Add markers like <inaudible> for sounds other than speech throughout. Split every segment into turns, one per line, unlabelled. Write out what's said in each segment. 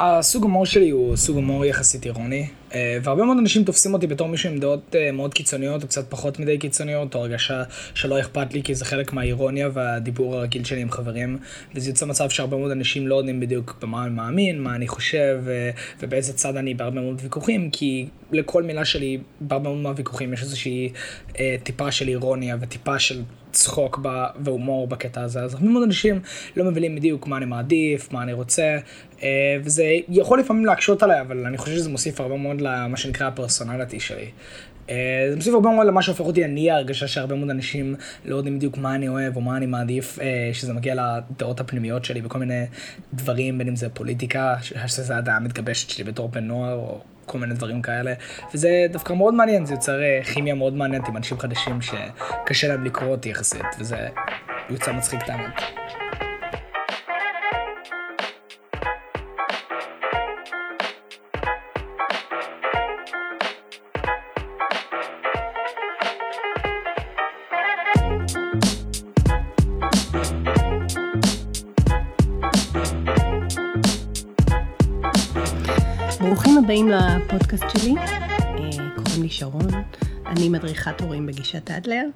הסוג הומור שלי הוא סוג הומור יחסית אירוני, אה, והרבה מאוד אנשים תופסים אותי בתור מישהו עם דעות אה, מאוד קיצוניות, או קצת פחות מדי קיצוניות, או הרגשה שלא אכפת לי, כי זה חלק מהאירוניה והדיבור הרגיל שלי עם חברים, וזה יוצא מצב שהרבה מאוד אנשים לא יודעים בדיוק במה אני מאמין, מה אני חושב, אה, ובאיזה צד אני בהרבה מאוד ויכוחים, כי לכל מילה שלי, בהרבה מאוד מהוויכוחים יש איזושהי טיפה של אירוניה וטיפה של צחוק והומור בקטע הזה, אז הרבה מאוד אנשים לא מבינים בדיוק מה אני מעדיף, מה אני רוצה, אה, וזה יכול לפעמים להקשות עליי, אבל אני חושב שזה מוסיף הרבה מאוד למה שנקרא הפרסונליטי שלי. אה, זה מוסיף הרבה מאוד למה שהופך אותי אני הרגשה שהרבה מאוד אנשים לא יודעים בדיוק מה אני אוהב או מה אני מעדיף, אה, שזה מגיע לדעות הפנימיות שלי וכל מיני דברים, בין אם זה פוליטיקה, שזה הדעה המתגבשת שלי בתור בן נוער, או כל מיני דברים כאלה, וזה דווקא מאוד מעניין, זה יוצר כימיה מאוד מעניינת עם אנשים חדשים שקשה להם לקרוא אותי יחסית, וזה יוצא מצחיק את
הבאים לפודקאסט שלי, אה, קוראים לי שרון, אני מדריכת הורים בגישת אדלר,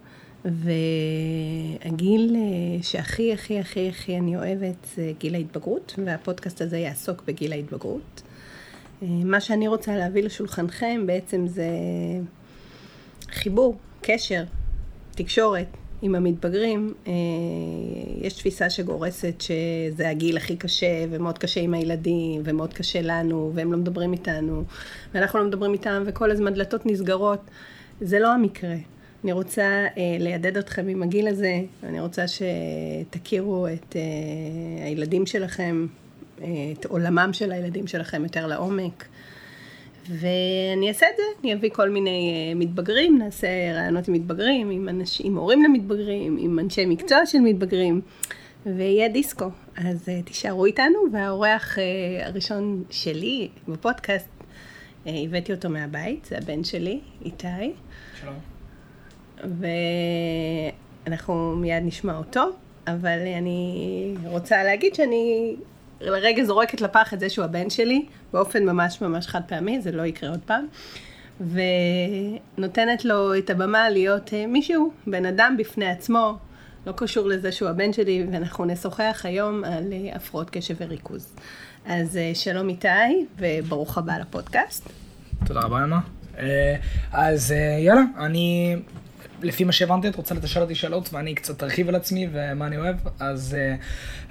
והגיל אה, שהכי הכי הכי הכי אני אוהבת זה גיל ההתבגרות, והפודקאסט הזה יעסוק בגיל ההתבגרות. אה, מה שאני רוצה להביא לשולחנכם בעצם זה חיבור, קשר, תקשורת, עם המתבגרים, אה, יש תפיסה שגורסת שזה הגיל הכי קשה, ומאוד קשה עם הילדים, ומאוד קשה לנו, והם לא מדברים איתנו, ואנחנו לא מדברים איתם, וכל הזמן דלתות נסגרות. זה לא המקרה. אני רוצה אה, לידד אתכם עם הגיל הזה, אני רוצה שתכירו את אה, הילדים שלכם, את עולמם של הילדים שלכם יותר לעומק. ואני אעשה את זה, אני אביא כל מיני uh, מתבגרים, נעשה רעיונות עם מתבגרים, עם, אנש, עם הורים למתבגרים, עם אנשי מקצוע של מתבגרים, ויהיה דיסקו. אז uh, תישארו איתנו, והאורח uh, הראשון שלי בפודקאסט, הבאתי אותו מהבית, זה הבן שלי, איתי. שלום. ואנחנו מיד נשמע אותו, אבל אני רוצה להגיד שאני לרגע זורקת לפח את זה שהוא הבן שלי, באופן ממש ממש חד פעמי, זה לא יקרה עוד פעם. ונותנת לו את הבמה להיות אה, מישהו, בן אדם בפני עצמו, לא קשור לזה שהוא הבן שלי, ואנחנו נשוחח היום על אה, הפרעות קשב וריכוז. אז אה, שלום איתי, וברוך הבא לפודקאסט.
תודה רבה, אמה. אז יאללה, אני, לפי מה שהבנתי, את רוצה לתשאל אותי שאלות, ואני קצת ארחיב על עצמי ומה אני אוהב, אז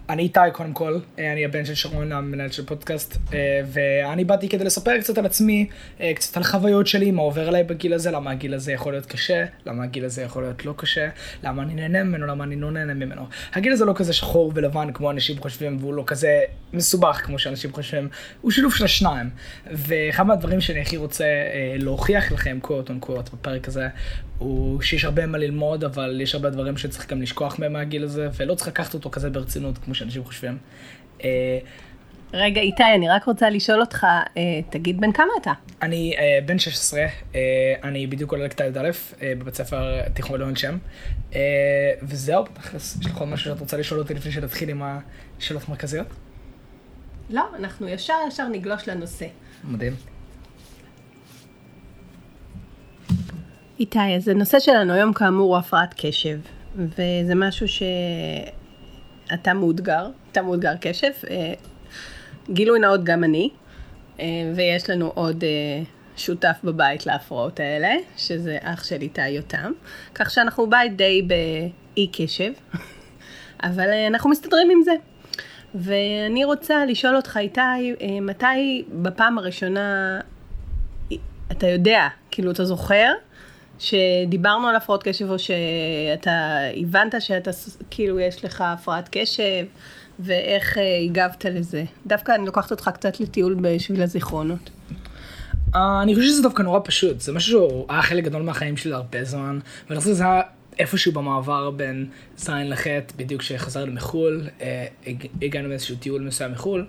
אני איתי קודם כל, אה, אני הבן של שרון, המנהל של פודקאסט, אה, ואני באתי כדי לספר קצת על עצמי, אה, קצת על חוויות שלי, מה עובר עליי בגיל הזה, למה הגיל הזה יכול להיות קשה, למה הגיל הזה יכול להיות לא קשה, למה אני נהנה ממנו, למה אני לא נהנה ממנו. הגיל הזה לא כזה שחור ולבן כמו אנשים חושבים, והוא לא כזה מסובך כמו שאנשים חושבים, הוא שילוב של השניים. ואחד מהדברים שאני הכי רוצה להוכיח לכם, קוואט און קוואט, בפרק הזה, הוא שיש הרבה מה ללמוד, אבל יש הרבה דברים שצריך גם לשכוח מהם מהגיל הזה, ולא צריך לקחת אותו כזה ברצינות, כמו שאנשים חושבים.
אה, רגע, איתי, אני רק רוצה לשאול אותך, אה, תגיד בן כמה אתה?
אני אה, בן 16, אני בדיוק עולה לכיתה י"א בבית ספר תיכון לעון שם, וזהו, תכלס, יש לך עוד משהו שאת רוצה לשאול אותי לפני שנתחיל עם השאלות המרכזיות?
לא, אנחנו ישר ישר נגלוש לנושא.
מדהים.
איתי, אז הנושא שלנו היום כאמור הוא הפרעת קשב, וזה משהו שאתה מאותגר, אתה מאותגר קשב. אה, גילוי נאות גם אני, אה, ויש לנו עוד אה, שותף בבית להפרעות האלה, שזה אח של איתי יותם, כך שאנחנו בית די באי קשב, <laughs> אבל אנחנו מסתדרים עם זה. ואני רוצה לשאול אותך, איתי, מתי בפעם הראשונה, אתה יודע, כאילו, אתה זוכר, שדיברנו על הפרעות קשב, או שאתה הבנת שאתה, כאילו, יש לך הפרעת קשב, ואיך uh, הגבת לזה? דווקא אני לוקחת אותך קצת לטיול בשביל הזיכרונות.
Uh, אני חושב שזה דווקא נורא פשוט, זה משהו שהיה חלק גדול מהחיים שלי הרבה זמן, ואני חושב שזה היה איפשהו במעבר בין ז' לח', בדיוק כשחזרנו מחו"ל, uh, הגענו מאיזשהו טיול מסוים מחו"ל,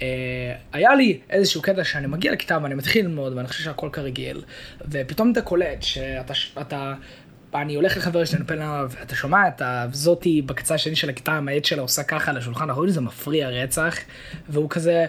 והיה לי איזשהו קטע שאני מגיע לכיתה ואני מתחיל ללמוד ואני חושב שהכל כרגיל, ופתאום אתה קולט שאתה אתה אני הולך לחבר שלי, נופל עליו, אתה שומע את הזאתי בקצה השני של הכיתה, העט שלה עושה ככה על השולחן, אנחנו רואים שזה מפריע רצח, והוא כזה,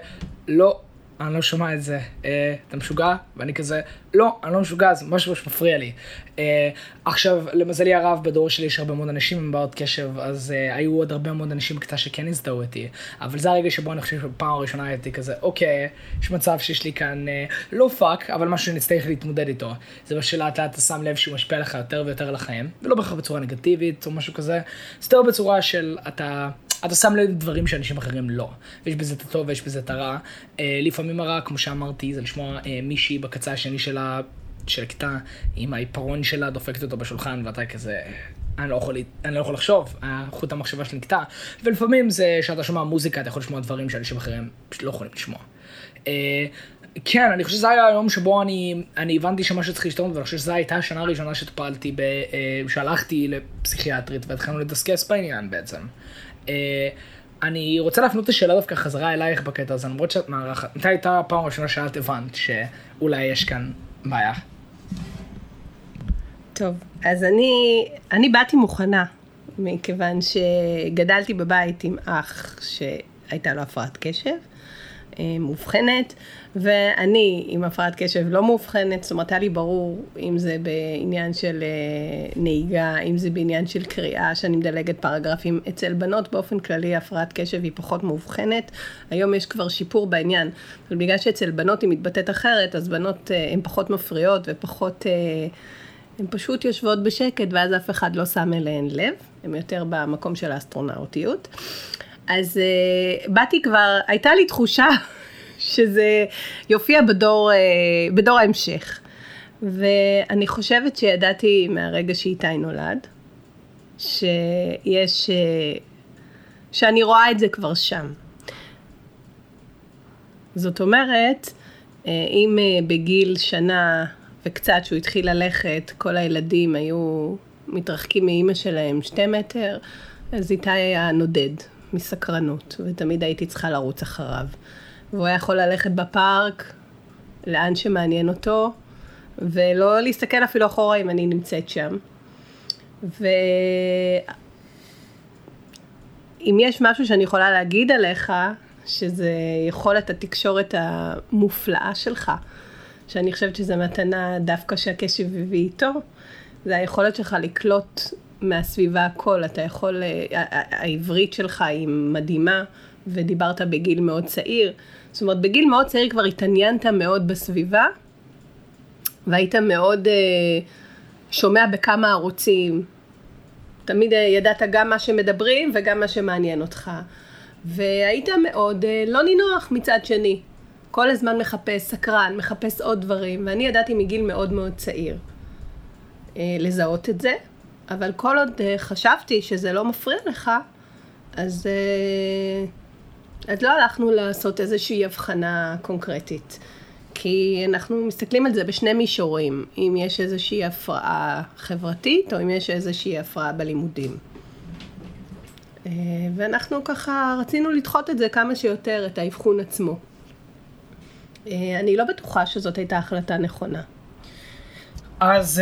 לא, אני לא שומע את זה, אה, אתה משוגע? ואני כזה, לא, אני לא משוגע, זה משהו שמפריע לי. אה, עכשיו, למזלי הרב, בדור שלי יש הרבה מאוד אנשים עם בעיות קשב, אז אה, היו עוד הרבה מאוד אנשים בכיתה שכן הזדהו איתי, אבל זה הרגע שבו אני חושב שבפעם הראשונה הייתי כזה, אוקיי, יש מצב שיש לי כאן, אה, לא פאק, אבל משהו שנצטרך להתמודד איתו. זה מה שלאט לאט אתה שם לב שהוא משפיע לך יותר ויותר על החיים, ולא בהכרח בצורה נגטיבית או משהו כזה, זה יותר בצורה של אתה... אתה שם לב לדברים שאנשים אחרים לא. ויש בזה את הטוב ויש בזה את הרע. אה, לפעמים הרע, כמו שאמרתי, זה לשמוע אה, מישהי בקצה השני של, של הכיתה, עם העיפרון שלה דופקת אותו בשולחן, ואתה כזה... אני לא, יכול, אני לא יכול לחשוב, חוט המחשבה שלי נקטע. ולפעמים זה שאתה שומע מוזיקה, אתה יכול לשמוע דברים שאנשים אחרים פשוט לא יכולים לשמוע. אה, כן, אני חושב שזה היה היום שבו אני, אני הבנתי שמשהו צריך להשתנות, ואני חושב שזו הייתה השנה הראשונה שטפלתי, אה, שהלכתי לפסיכיאטרית והתחלנו לדסקס בעניין בעצם. אה, אני רוצה להפנות את השאלה דווקא חזרה אלייך בקטע הזה, למרות שאת מארחת. מתי הייתה הפעם הראשונה שאת הבנת שאולי יש כאן בעיה?
טוב, אז אני, אני באתי מוכנה, מכיוון שגדלתי בבית עם אח שהייתה לו הפרעת קשב, מאובחנת, ואני עם הפרעת קשב לא מאובחנת, זאת אומרת היה לי ברור אם זה בעניין של אה, נהיגה, אם זה בעניין של קריאה, שאני מדלגת פרגרפים. אצל בנות באופן כללי הפרעת קשב היא פחות מאובחנת, היום יש כבר שיפור בעניין, אבל בגלל שאצל בנות היא מתבטאת אחרת, אז בנות אה, הן פחות מפריעות ופחות... הן פשוט יושבות בשקט ואז אף אחד לא שם אליהן לב, הן יותר במקום של האסטרונאוטיות. אז uh, באתי כבר, הייתה לי תחושה <laughs> שזה יופיע בדור, uh, בדור ההמשך. ואני חושבת שידעתי מהרגע שאיתי נולד, שיש, uh, שאני רואה את זה כבר שם. זאת אומרת, אם בגיל שנה וקצת שהוא התחיל ללכת, כל הילדים היו מתרחקים מאימא שלהם שתי מטר, אז איתי היה נודד. מסקרנות, ותמיד הייתי צריכה לרוץ אחריו. והוא היה יכול ללכת בפארק, לאן שמעניין אותו, ולא להסתכל אפילו אחורה אם אני נמצאת שם. ואם יש משהו שאני יכולה להגיד עליך, שזה יכולת התקשורת המופלאה שלך, שאני חושבת שזו מתנה דווקא שהקשב הביא איתו, זה היכולת שלך לקלוט מהסביבה הכל, אתה יכול, אה, העברית שלך היא מדהימה, ודיברת בגיל מאוד צעיר. זאת אומרת, בגיל מאוד צעיר כבר התעניינת מאוד בסביבה, והיית מאוד uh, שומע בכמה ערוצים. תמיד uh, ידעת גם מה שמדברים וגם מה שמעניין אותך. והיית מאוד uh, לא נינוח מצד שני. כל הזמן מחפש, סקרן, מחפש עוד דברים, ואני ידעתי מגיל מאוד מאוד צעיר uh, לזהות את זה. אבל כל עוד uh, חשבתי שזה לא מפריע לך, אז, uh, אז לא הלכנו לעשות איזושהי הבחנה קונקרטית. כי אנחנו מסתכלים על זה בשני מישורים, אם יש איזושהי הפרעה חברתית או אם יש איזושהי הפרעה בלימודים. Uh, ואנחנו ככה רצינו לדחות את זה כמה שיותר, את האבחון עצמו. אני לא בטוחה שזאת הייתה החלטה נכונה.
אז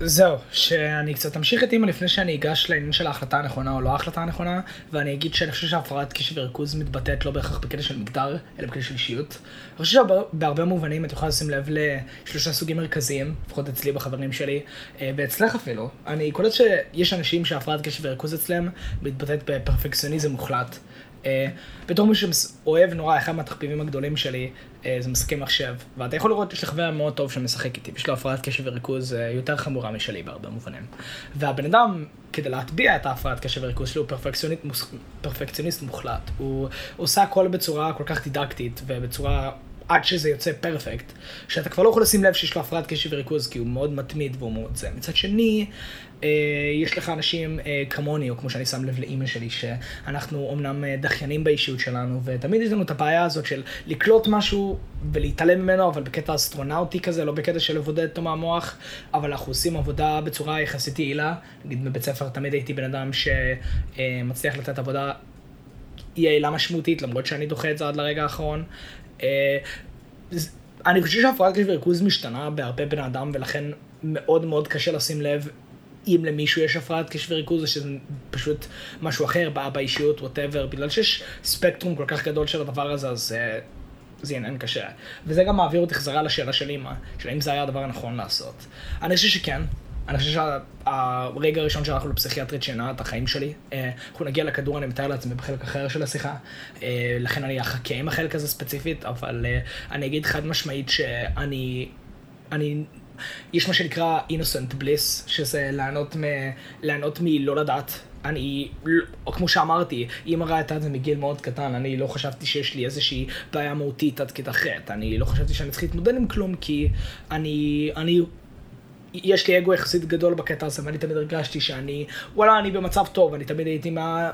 זהו, שאני קצת אמשיך את אימא לפני שאני אגש לעניין של ההחלטה הנכונה או לא ההחלטה הנכונה, ואני אגיד שאני חושב שהפרעת קשב וריכוז מתבטאת לא בהכרח בקטע של מגדר, אלא בקטע של אישיות. אני חושב שבהרבה מובנים את יכולה לשים לב לשלושה סוגים מרכזיים, לפחות אצלי בחברים שלי, אה, ואצלך אפילו. אני קולט שיש אנשים שהפרעת קשב וריכוז אצלם מתבטאת בפרפקציוניזם מוחלט. אה, בתור מי שאוהב נורא, אחד מהתחביבים הגדולים שלי אה, זה משחקי מחשב, ואתה יכול לראות, יש לי חבר מאוד טוב שמשחק איתי, יש לו הפרעת קשב וריכוז אה, יותר חמורה משלי בהרבה מובנים. והבן אדם, כדי להטביע את ההפרעת קשב וריכוז שלו, הוא פרפקציוניסט, פרפקציוניסט מוחלט. הוא עושה הכל בצורה כל כך דידקטית ובצורה עד שזה יוצא פרפקט, שאתה כבר לא יכול לשים לב שיש לו הפרעת קשב וריכוז, כי הוא מאוד מתמיד והוא מאוד זה. מצד שני, אה, יש לך אנשים אה, כמוני, או כמו שאני שם לב לאימא שלי, שאנחנו אמנם אה, דחיינים באישיות שלנו, ותמיד יש לנו את הבעיה הזאת של לקלוט משהו ולהתעלם ממנו, אבל בקטע אסטרונאוטי כזה, לא בקטע של לבודד אותו מהמוח, אבל אנחנו עושים עבודה בצורה יחסית יעילה. נגיד בבית ספר תמיד הייתי בן אדם שמצליח לתת עבודה יעילה משמעותית, למרות שאני דוחה את זה עד לרגע האחרון. אה, אני חושב שהפרעת קשב וריכוז משתנה בהרבה בן אדם, ולכן מאוד מאוד קשה לשים לב אם למישהו יש הפרעת קשב וריכוז, או שזה פשוט משהו אחר, בעיה באישיות, ווטאבר, בגלל שיש ספקטרום כל כך גדול של הדבר הזה, אז אה, זה עניין קשה. וזה גם מעביר אותי חזרה לשאלה של אימא, של האם זה היה הדבר הנכון לעשות. אני חושב שכן. אני חושב שהרגע הראשון שהלכנו לפסיכיאטרית שינה את החיים שלי, אה, אנחנו נגיע לכדור, אני מתאר לעצמי בחלק אחר של השיחה, אה, לכן אני אחכה עם החלק הזה ספציפית, אבל אה, אני אגיד חד משמעית שאני, אני, יש מה שנקרא innocent bliss, שזה לענות, מ, לענות מלא לדעת. אני, או כמו שאמרתי, אמא ראתה את זה מגיל מאוד קטן, אני לא חשבתי שיש לי איזושהי בעיה מהותית עד כיתה ח', אני לא חשבתי שאני צריך להתמודד עם כלום, כי אני, אני יש לי אגו יחסית גדול בקטע הזה, ואני תמיד הרגשתי שאני, וואלה, אני במצב טוב, אני תמיד הייתי מה...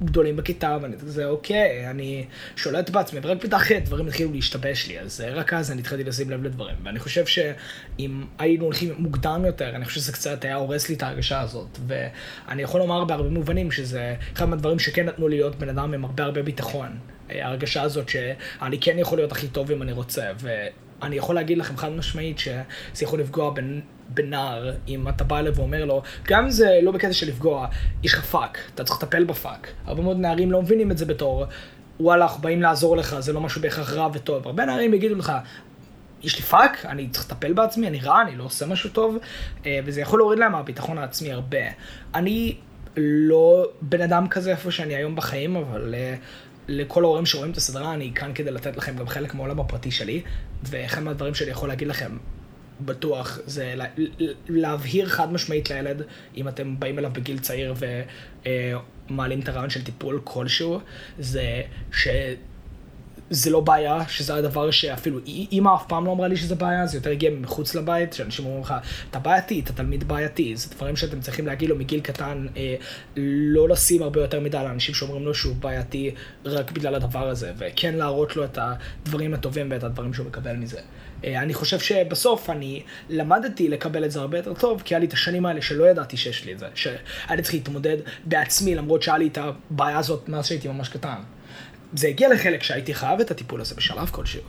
מהגדולים בכיתה, ואני כזה, אוקיי, אני שולט בעצמי, ורק בכיתה ח' דברים התחילו להשתבש לי, אז רק אז אני התחלתי לשים לב לדברים. ואני חושב שאם היינו הולכים מוקדם יותר, אני חושב שזה קצת היה הורס לי את ההרגשה הזאת. ואני יכול לומר בהרבה מובנים שזה אחד מהדברים שכן נתנו להיות בן אדם עם הרבה הרבה ביטחון. ההרגשה הזאת שאני כן יכול להיות הכי טוב אם אני רוצה, ואני יכול להגיד לכם חד משמעית שזה יכול לפגוע בין, בנער, אם אתה בא אליו ואומר לו, גם זה לא בקטע של לפגוע, יש לך פאק, אתה צריך לטפל בפאק. הרבה מאוד נערים לא מבינים את זה בתור, וואלה, אנחנו באים לעזור לך, זה לא משהו בהכרח רע וטוב. הרבה נערים יגידו לך, יש לי פאק, אני צריך לטפל בעצמי, אני רע, אני לא עושה משהו טוב, אה, וזה יכול להוריד להם מהביטחון העצמי הרבה. אני לא בן אדם כזה איפה שאני היום בחיים, אבל אה, לכל ההורים שרואים את הסדרה, אני כאן כדי לתת לכם גם חלק מהעולם הפרטי שלי, ואחד מהדברים שאני יכול להגיד לכם, בטוח, זה לה, להבהיר חד משמעית לילד, אם אתם באים אליו בגיל צעיר ומעלים את הרעיון של טיפול כלשהו, זה ש... זה לא בעיה, שזה הדבר שאפילו אימא אף פעם לא אמרה לי שזה בעיה, זה יותר הגיע מחוץ לבית, שאנשים אומרים לך, אתה בעייתי, אתה תלמיד בעייתי, זה דברים שאתם צריכים להגיד לו מגיל קטן, אה, לא לשים הרבה יותר מדי לאנשים שאומרים לו שהוא בעייתי רק בגלל הדבר הזה, וכן להראות לו את הדברים הטובים ואת הדברים שהוא מקבל מזה. אה, אני חושב שבסוף אני למדתי לקבל את זה הרבה יותר טוב, כי היה לי את השנים האלה שלא ידעתי שיש לי את זה, לי צריך להתמודד בעצמי, למרות שהיה לי את הבעיה הזאת מאז שהייתי ממש קטן. זה הגיע לחלק שהייתי חייב את הטיפול הזה בשלב כלשהו,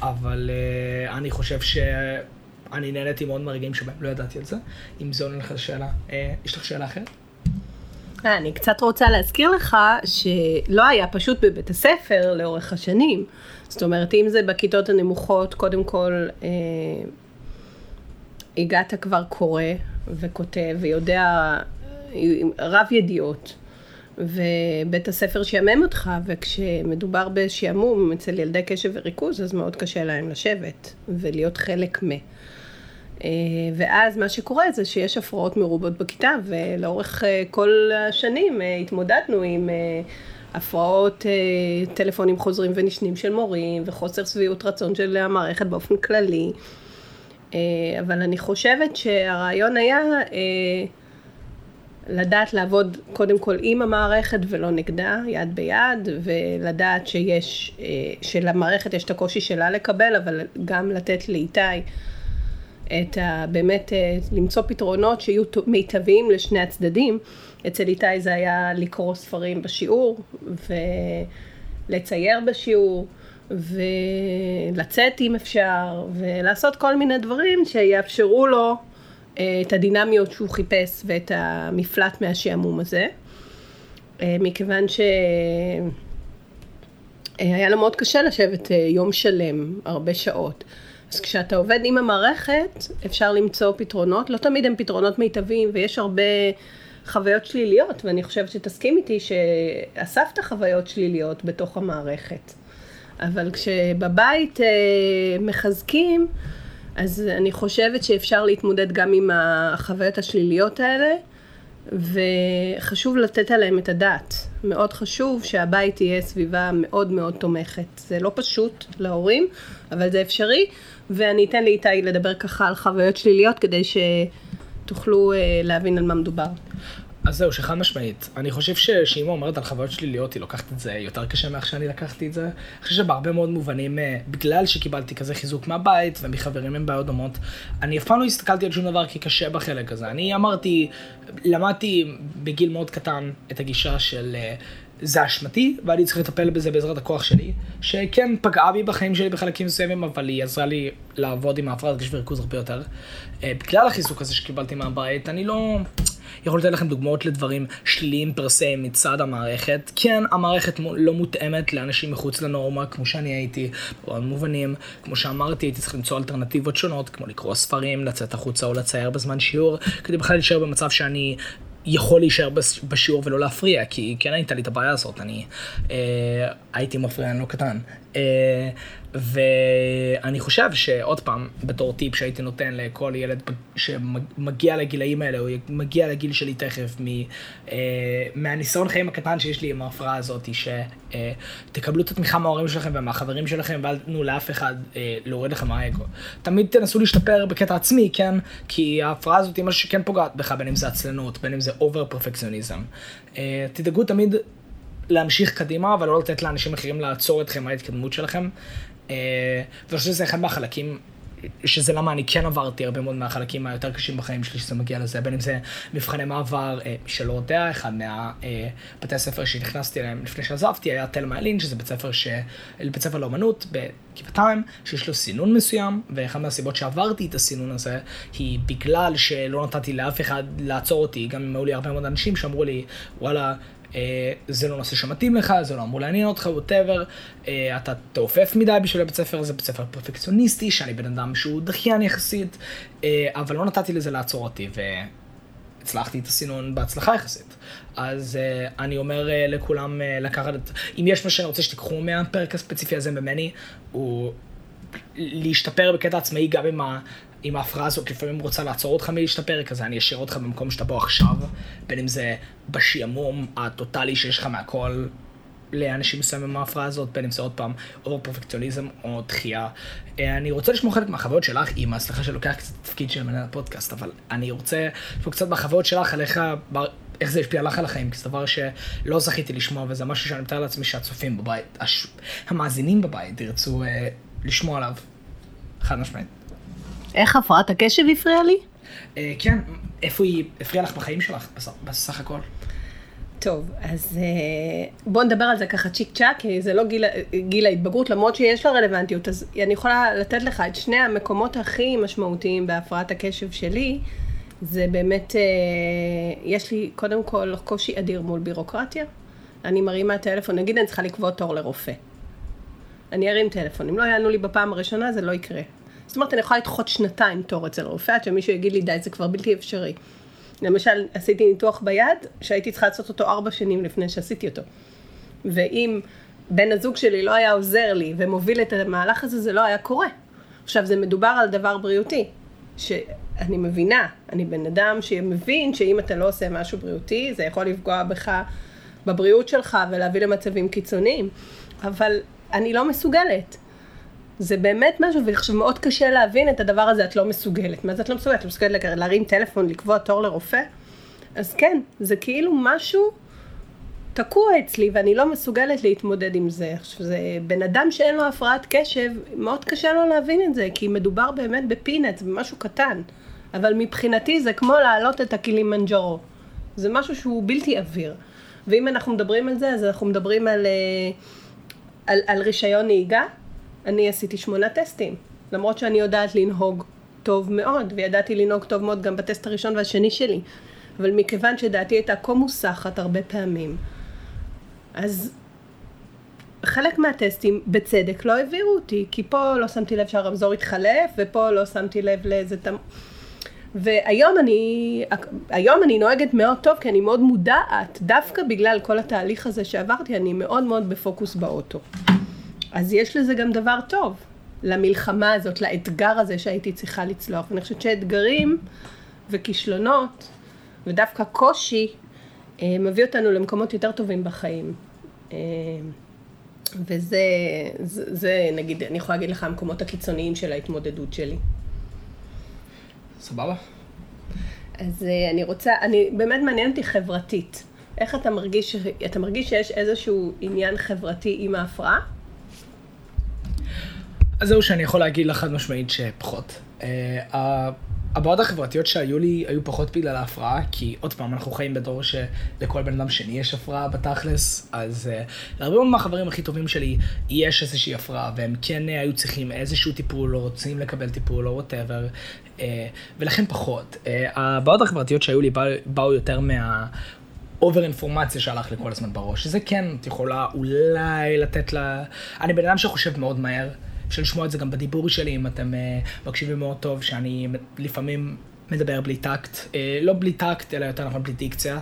אבל uh, אני חושב שאני נהניתי מאוד מהרגעים שבהם לא ידעתי על זה. אם זה עונה לך לשאלה, uh, יש לך שאלה אחרת?
אני קצת רוצה להזכיר לך שלא היה פשוט בבית הספר לאורך השנים. זאת אומרת, אם זה בכיתות הנמוכות, קודם כל אה, הגעת כבר קורא וכותב ויודע רב ידיעות. ובית הספר שיאמם אותך, וכשמדובר בשעמום אצל ילדי קשב וריכוז, אז מאוד קשה להם לשבת ולהיות חלק מ... אה, ואז מה שקורה זה שיש הפרעות מרובות בכיתה, ולאורך אה, כל השנים אה, התמודדנו עם הפרעות טלפונים חוזרים ונשנים של מורים, וחוסר שביעות רצון של המערכת באופן כללי. אבל אני חושבת שהרעיון היה לדעת לעבוד קודם כל עם המערכת ולא נגדה, יד ביד, ולדעת שיש, שלמערכת יש את הקושי שלה לקבל, אבל גם לתת לאיתי את ה... באמת אה, למצוא פתרונות שיהיו מיטביים לשני הצדדים. אצל איתי זה היה לקרוא ספרים בשיעור ולצייר בשיעור ולצאת אם אפשר ולעשות כל מיני דברים שיאפשרו לו אה, את הדינמיות שהוא חיפש ואת המפלט מהשעמום הזה. אה, מכיוון שהיה לו מאוד קשה לשבת יום שלם, הרבה שעות. אז כשאתה עובד עם המערכת, אפשר למצוא פתרונות, לא תמיד הם פתרונות מיטביים, ויש הרבה חוויות שליליות, ואני חושבת שתסכים איתי שאספת חוויות שליליות בתוך המערכת. אבל כשבבית אה, מחזקים, אז אני חושבת שאפשר להתמודד גם עם החוויות השליליות האלה, וחשוב לתת עליהם את הדעת. מאוד חשוב שהבית תהיה סביבה מאוד מאוד תומכת. זה לא פשוט להורים, אבל זה אפשרי, ואני אתן לאיתי לדבר ככה על חוויות שליליות כדי שתוכלו אה, להבין על מה מדובר.
אז זהו, שחד משמעית. אני חושב שאמא אומרת על חוויות שליליות, היא לוקחת את זה יותר קשה מאיך שאני לקחתי את זה. אני חושב שבהרבה מאוד מובנים, אה, בגלל שקיבלתי כזה חיזוק מהבית ומחברים עם בעיות דומות, אני אף פעם לא הסתכלתי על שום דבר כקשה בחלק הזה. אני אמרתי, למדתי בגיל מאוד קטן את הגישה של... אה, זה אשמתי, ואני צריך לטפל בזה בעזרת הכוח שלי, שכן פגעה בי בחיים שלי בחלקים מסוימים, אבל היא עזרה לי לעבוד עם ההפרעת קשב וריכוז הרבה יותר. אה, בגלל החיזוק הזה שקיבלתי מהבית, אני לא... יכול לתת לכם דוגמאות לדברים שליליים פר סה מצד המערכת. כן, המערכת לא מותאמת לאנשים מחוץ לנורמה, כמו שאני הייתי, בעוד מובנים. כמו שאמרתי, הייתי צריך למצוא אלטרנטיבות שונות, כמו לקרוא ספרים, לצאת החוצה או לצייר בזמן שיעור, כדי בכלל להישאר במצב שאני יכול להישאר בשיעור ולא להפריע, כי כן הייתה לי את הבעיה הזאת, אני אה, הייתי מפריע, אני לא קטן. אה, ואני חושב שעוד פעם, בתור טיפ שהייתי נותן לכל ילד שמגיע לגילאים האלה, או מגיע לגיל שלי תכף, מ, אה, מהניסיון חיים הקטן שיש לי עם ההפרעה הזאת, שתקבלו את התמיכה מההורים שלכם ומהחברים שלכם, ואל תנו לאף אחד אה, להוריד לכם מהאגו. תמיד תנסו להשתפר בקטע עצמי, כן? כי ההפרעה הזאת היא משהו שכן פוגעת בך, בין אם זה עצלנות, בין אם זה אובר פרפקציוניזם. אה, תדאגו תמיד להמשיך קדימה, אבל לא לתת לאנשים אחרים לעצור אתכם מההתקדמות שלכם. אה, ואני חושב שזה אחד מהחלקים שזה למה אני כן עברתי הרבה מאוד מהחלקים היותר קשים בחיים שלי שזה מגיע לזה, בין אם זה מבחני מעבר, אה, שלא יודע, אחד מהבתי אה, הספר שנכנסתי אליהם לפני שעזבתי היה תלמה אלין, שזה בית ספר, ש... בית ספר לאומנות בגבעתיים, שיש לו סינון מסוים, ואחת מהסיבות שעברתי את הסינון הזה, היא בגלל שלא נתתי לאף אחד לעצור אותי, גם אם היו לי הרבה מאוד אנשים שאמרו לי, וואלה, זה לא נושא שמתאים לך, זה לא אמור לעניין אותך, ווטאבר, אה, אתה תעופף מדי בשביל הבית ספר, זה בית ספר פרפקציוניסטי, שאני בן אדם שהוא דחיין יחסית, אה, אבל לא נתתי לזה לעצור אותי, והצלחתי את הסינון בהצלחה יחסית. אז אני אומר לכולם לקחת את, אם יש מה שאני רוצה שתיקחו מהפרק הספציפי הזה ממני, הוא להשתפר בקטע עצמאי גם עם ה... אם ההפרעה הזאת לפעמים רוצה לעצור אותך מלהשתפר, כזה אני אשאיר אותך במקום שאתה בו עכשיו, בין אם זה בשעמום הטוטאלי שיש לך מהכל לאנשים מסוימים עם ההפרעה הזאת, בין אם זה עוד פעם over פרפקציוניזם או דחייה. אה, אני רוצה לשמוע חלק מהחוויות שלך, אימא, סליחה שלוקח קצת תפקיד של מנהל הפודקאסט, אבל אני רוצה לשמוע קצת מהחוויות שלך, עליך, איך זה השפיע לך על החיים, כי זה דבר שלא זכיתי לשמוע, וזה משהו שאני מתאר לעצמי שהצופים בבית, הש... המאזינים בבית ירצו אה, לשמוע עליו, חד משמעית.
איך הפרעת הקשב הפריעה לי?
אה, כן, איפה היא הפריעה לך בחיים שלך בסך הכל?
טוב, אז אה, בואו נדבר על זה ככה צ'יק צ'אק, כי זה לא גיל, גיל ההתבגרות, למרות שיש לה רלוונטיות, אז אני יכולה לתת לך את שני המקומות הכי משמעותיים בהפרעת הקשב שלי, זה באמת, אה, יש לי קודם כל קושי אדיר מול בירוקרטיה. אני מרימה טלפון, נגיד אני צריכה לקבוע תור לרופא. אני ארים טלפון, אם לא יענו לי בפעם הראשונה זה לא יקרה. זאת אומרת, אני יכולה לדחות שנתיים תור אצל רופא, עד שמישהו יגיד לי, די, זה כבר בלתי אפשרי. למשל, עשיתי ניתוח ביד, שהייתי צריכה לעשות אותו ארבע שנים לפני שעשיתי אותו. ואם בן הזוג שלי לא היה עוזר לי ומוביל את המהלך הזה, זה לא היה קורה. עכשיו, זה מדובר על דבר בריאותי, שאני מבינה, אני בן אדם שמבין שאם אתה לא עושה משהו בריאותי, זה יכול לפגוע בך, בבריאות שלך ולהביא למצבים קיצוניים, אבל אני לא מסוגלת. זה באמת משהו, ועכשיו מאוד קשה להבין את הדבר הזה, את לא מסוגלת. מה זה את לא מסוגלת? את מסוגלת להרים טלפון, לקבוע תור לרופא? אז כן, זה כאילו משהו תקוע אצלי, ואני לא מסוגלת להתמודד עם זה. עכשיו, זה בן אדם שאין לו הפרעת קשב, מאוד קשה לו להבין את זה, כי מדובר באמת ב peanuts, במשהו קטן. אבל מבחינתי זה כמו להעלות את הקילימנג'רו. זה משהו שהוא בלתי עביר. ואם אנחנו מדברים על זה, אז אנחנו מדברים על, אה, על, על רישיון נהיגה. אני עשיתי שמונה טסטים, למרות שאני יודעת לנהוג טוב מאוד, וידעתי לנהוג טוב מאוד גם בטסט הראשון והשני שלי. אבל מכיוון שדעתי הייתה כה מוסחת הרבה פעמים, אז חלק מהטסטים בצדק לא העבירו אותי, כי פה לא שמתי לב שהרמזור התחלף, ופה לא שמתי לב לאיזה תמ... והיום אני, היום אני נוהגת מאוד טוב, כי אני מאוד מודעת, דווקא בגלל כל התהליך הזה שעברתי, אני מאוד מאוד בפוקוס באוטו. אז יש לזה גם דבר טוב, למלחמה הזאת, לאתגר הזה שהייתי צריכה לצלוח. ואני חושבת שאתגרים וכישלונות, ודווקא קושי, אה, מביא אותנו למקומות יותר טובים בחיים. אה, וזה, זה, זה, נגיד, אני יכולה להגיד לך המקומות הקיצוניים של ההתמודדות שלי.
סבבה.
אז אה, אני רוצה, אני, באמת מעניין אותי חברתית. איך אתה מרגיש, אתה מרגיש שיש איזשהו עניין חברתי עם ההפרעה?
אז זהו שאני יכול להגיד לך חד משמעית שפחות. Uh, הבעיות החברתיות שהיו לי היו פחות בגלל ההפרעה, כי עוד פעם, אנחנו חיים בדור שלכל בן אדם שני יש הפרעה בתכלס, אז אה, להרבה מאוד מהחברים הכי טובים שלי יש איזושהי הפרעה, והם כן אה, היו צריכים איזשהו טיפול, או רוצים לקבל טיפול, או whatever, אה, ולכן פחות. אה, הבעיות החברתיות שהיו לי באו, באו יותר מה... over אינפורמציה שהלך לי כל הזמן בראש, שזה כן, את יכולה אולי לתת לה... אני בן אדם שחושב מאוד מהר, אפשר לשמוע את זה גם בדיבור שלי, אם אתם אה, מקשיבים מאוד טוב, שאני לפעמים מדבר בלי טקט, אה, לא בלי טקט, אלא יותר נכון בלי דיקציה,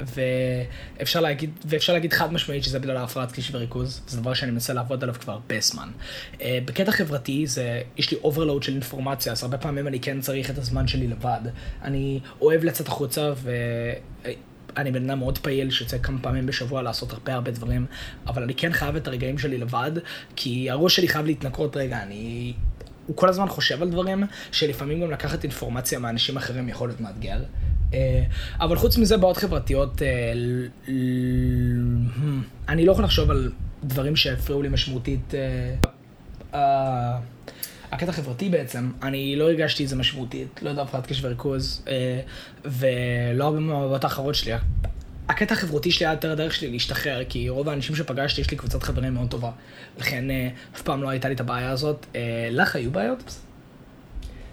ואפשר להגיד, ואפשר להגיד חד משמעית שזה בגלל ההפרעת קשב וריכוז, זה דבר שאני מנסה לעבוד עליו כבר הרבה זמן. אה, בקטע חברתי, זה, יש לי overload של אינפורמציה, אז הרבה פעמים אני כן צריך את הזמן שלי לבד. אני אוהב לצאת החוצה, ו... אני בן אדם מאוד פעיל שיוצא כמה פעמים בשבוע לעשות הרבה הרבה דברים, אבל אני כן חייב את הרגעים שלי לבד, כי הראש שלי חייב להתנקרות רגע, אני... הוא כל הזמן חושב על דברים, שלפעמים גם לקחת אינפורמציה מאנשים אחרים יכול להיות מאתגר. אה, אבל חוץ מזה, בעיות חברתיות, אה, אני לא יכול לחשוב על דברים שהפריעו לי משמעותית. הקטע החברתי בעצם, אני לא הרגשתי את זה משמעותית, לא יודע, הפרעת קשב וריכוז, אה, ולא הרבה מהבעיות האחרות שלי. הקטע החברותי שלי היה יותר הדרך שלי להשתחרר, כי רוב האנשים שפגשתי, יש לי קבוצת חברים מאוד טובה. לכן אה, אף פעם לא הייתה לי את הבעיה הזאת. אה, לך היו בעיות?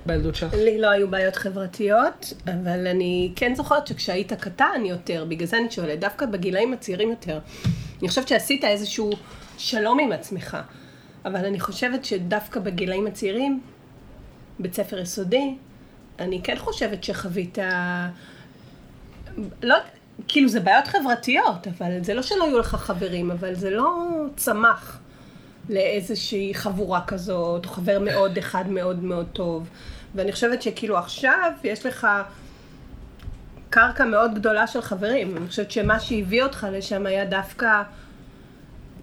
בילדות שלך?
לי לא היו בעיות חברתיות, אבל אני כן זוכרת שכשהיית קטן יותר, בגלל זה אני שואלת, דווקא בגילאים הצעירים יותר, אני חושבת שעשית איזשהו שלום עם עצמך. אבל אני חושבת שדווקא בגילאים הצעירים, בית ספר יסודי, אני כן חושבת שחווית... לא, כאילו זה בעיות חברתיות, אבל זה לא שלא היו לך חברים, אבל זה לא צמח לאיזושהי חבורה כזאת, או חבר מאוד אחד מאוד מאוד טוב. ואני חושבת שכאילו עכשיו יש לך קרקע מאוד גדולה של חברים. אני חושבת שמה שהביא אותך לשם היה דווקא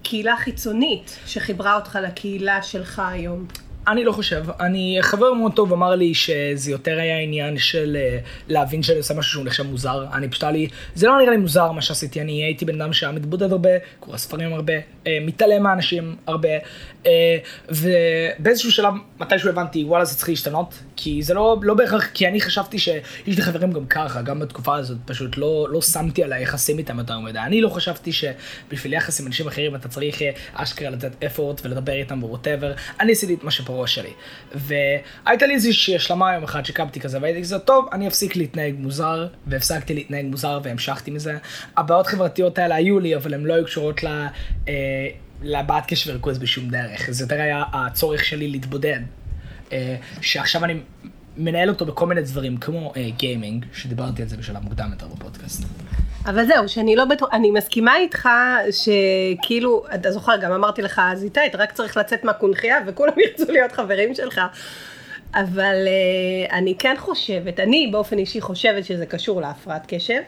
קהילה חיצונית שחיברה אותך לקהילה שלך היום?
אני לא חושב. אני, חבר מאוד טוב אמר לי שזה יותר היה עניין של uh, להבין שאני עושה משהו שהוא נחשב מוזר. אני פשוט היה לי, זה לא נראה לי מוזר מה שעשיתי, אני הייתי בן אדם שהיה מתבודד הרבה, קורא ספרים הרבה, uh, מתעלם מהאנשים הרבה, uh, ובאיזשהו שלב, מתישהו הבנתי, וואלה זה צריך להשתנות, כי זה לא, לא בהכרח, כי אני חשבתי שיש לי חברים גם ככה, גם בתקופה הזאת, פשוט לא, לא שמתי על היחסים איתם יותר מדי. אני לא חשבתי שבשביל יחס עם אנשים אחרים אתה צריך אשכרה לתת אפורט ולדבר איתם וווטאבר. אני עשיתי את מה שבראש שלי. והייתה לי איזושהי השלמה יום אחד שקמתי כזה, והייתי כזה, טוב, אני אפסיק להתנהג מוזר, והפסקתי להתנהג מוזר והמשכתי מזה. הבעיות החברתיות האלה היו לי, אבל הן לא היו קשורות ל... אה, לבעיית קשר וריכוז בשום דרך. זה יותר היה הצורך שלי להתבודד. אה, שעכשיו אני מנהל אותו בכל מיני דברים, כמו גיימינג, uh, שדיברתי על זה בשלב מוקדם יותר בפודקאסט.
אבל זהו, שאני לא בטוח, אני מסכימה איתך שכאילו, אתה זוכר, גם אמרתי לך אז איתי, אתה רק צריך לצאת מהקונכייה וכולם <laughs> ירצו להיות חברים שלך. אבל uh, אני כן חושבת, אני באופן אישי חושבת שזה קשור להפרעת קשב.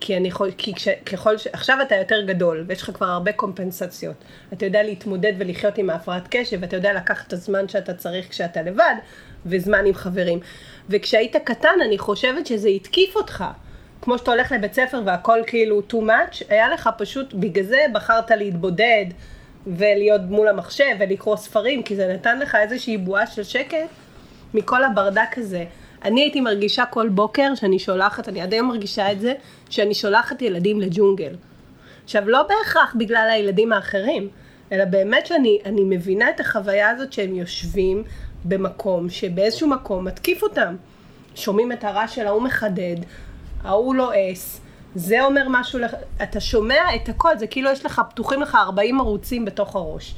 כי אני יכול, כי כש, ככל ש... עכשיו אתה יותר גדול, ויש לך כבר הרבה קומפנסציות. אתה יודע להתמודד ולחיות עם ההפרעת קשב, ואתה יודע לקחת את הזמן שאתה צריך כשאתה לבד, וזמן עם חברים. וכשהיית קטן, אני חושבת שזה התקיף אותך. כמו שאתה הולך לבית ספר והכל כאילו too much, היה לך פשוט, בגלל זה בחרת להתבודד, ולהיות מול המחשב, ולקרוא ספרים, כי זה נתן לך איזושהי בועה של שקט מכל הברדק הזה. אני הייתי מרגישה כל בוקר שאני שולחת, אני עד היום מרגישה את זה, שאני שולחת ילדים לג'ונגל. עכשיו, לא בהכרח בגלל הילדים האחרים, אלא באמת שאני מבינה את החוויה הזאת שהם יושבים במקום שבאיזשהו מקום מתקיף אותם. שומעים את הרעש של ההוא מחדד, ההוא לועס, זה אומר משהו. אתה שומע את הכל, זה כאילו יש לך, פתוחים לך 40 ערוצים בתוך הראש.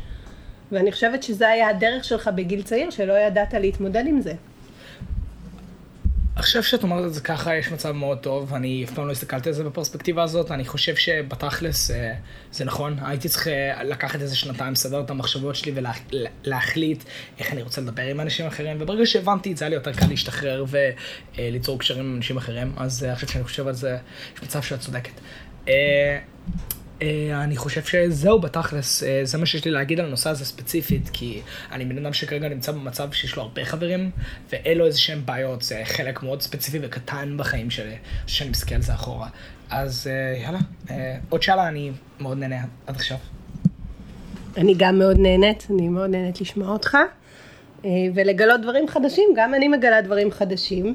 ואני חושבת שזה היה הדרך שלך בגיל צעיר, שלא ידעת להתמודד עם זה.
עכשיו שאת אומרת את זה ככה, יש מצב מאוד טוב, אני אף פעם לא הסתכלתי על זה בפרספקטיבה הזאת, אני חושב שבתכלס אה, זה נכון, הייתי צריך אה, לקחת איזה שנתיים, לסדר את המחשבות שלי ולהחליט איך אני רוצה לדבר עם אנשים אחרים, וברגע שהבנתי את זה היה לי יותר קל להשתחרר וליצור קשרים עם אנשים אחרים, אז אה, עכשיו שאני חושב על זה, יש מצב שאת צודקת. Uh, אני חושב שזהו בתכלס, uh, זה מה שיש לי להגיד על הנושא הזה ספציפית, כי אני בן אדם שכרגע נמצא במצב שיש לו הרבה חברים, ואין לו איזה שהם בעיות, זה חלק מאוד ספציפי וקטן בחיים שלי, שאני מסתכל על זה אחורה. אז uh, יאללה, uh, עוד שאלה, אני מאוד נהנה עד עכשיו.
אני גם מאוד נהנית, אני מאוד נהנית לשמוע אותך. אה, ולגלות דברים חדשים, גם אני מגלה דברים חדשים.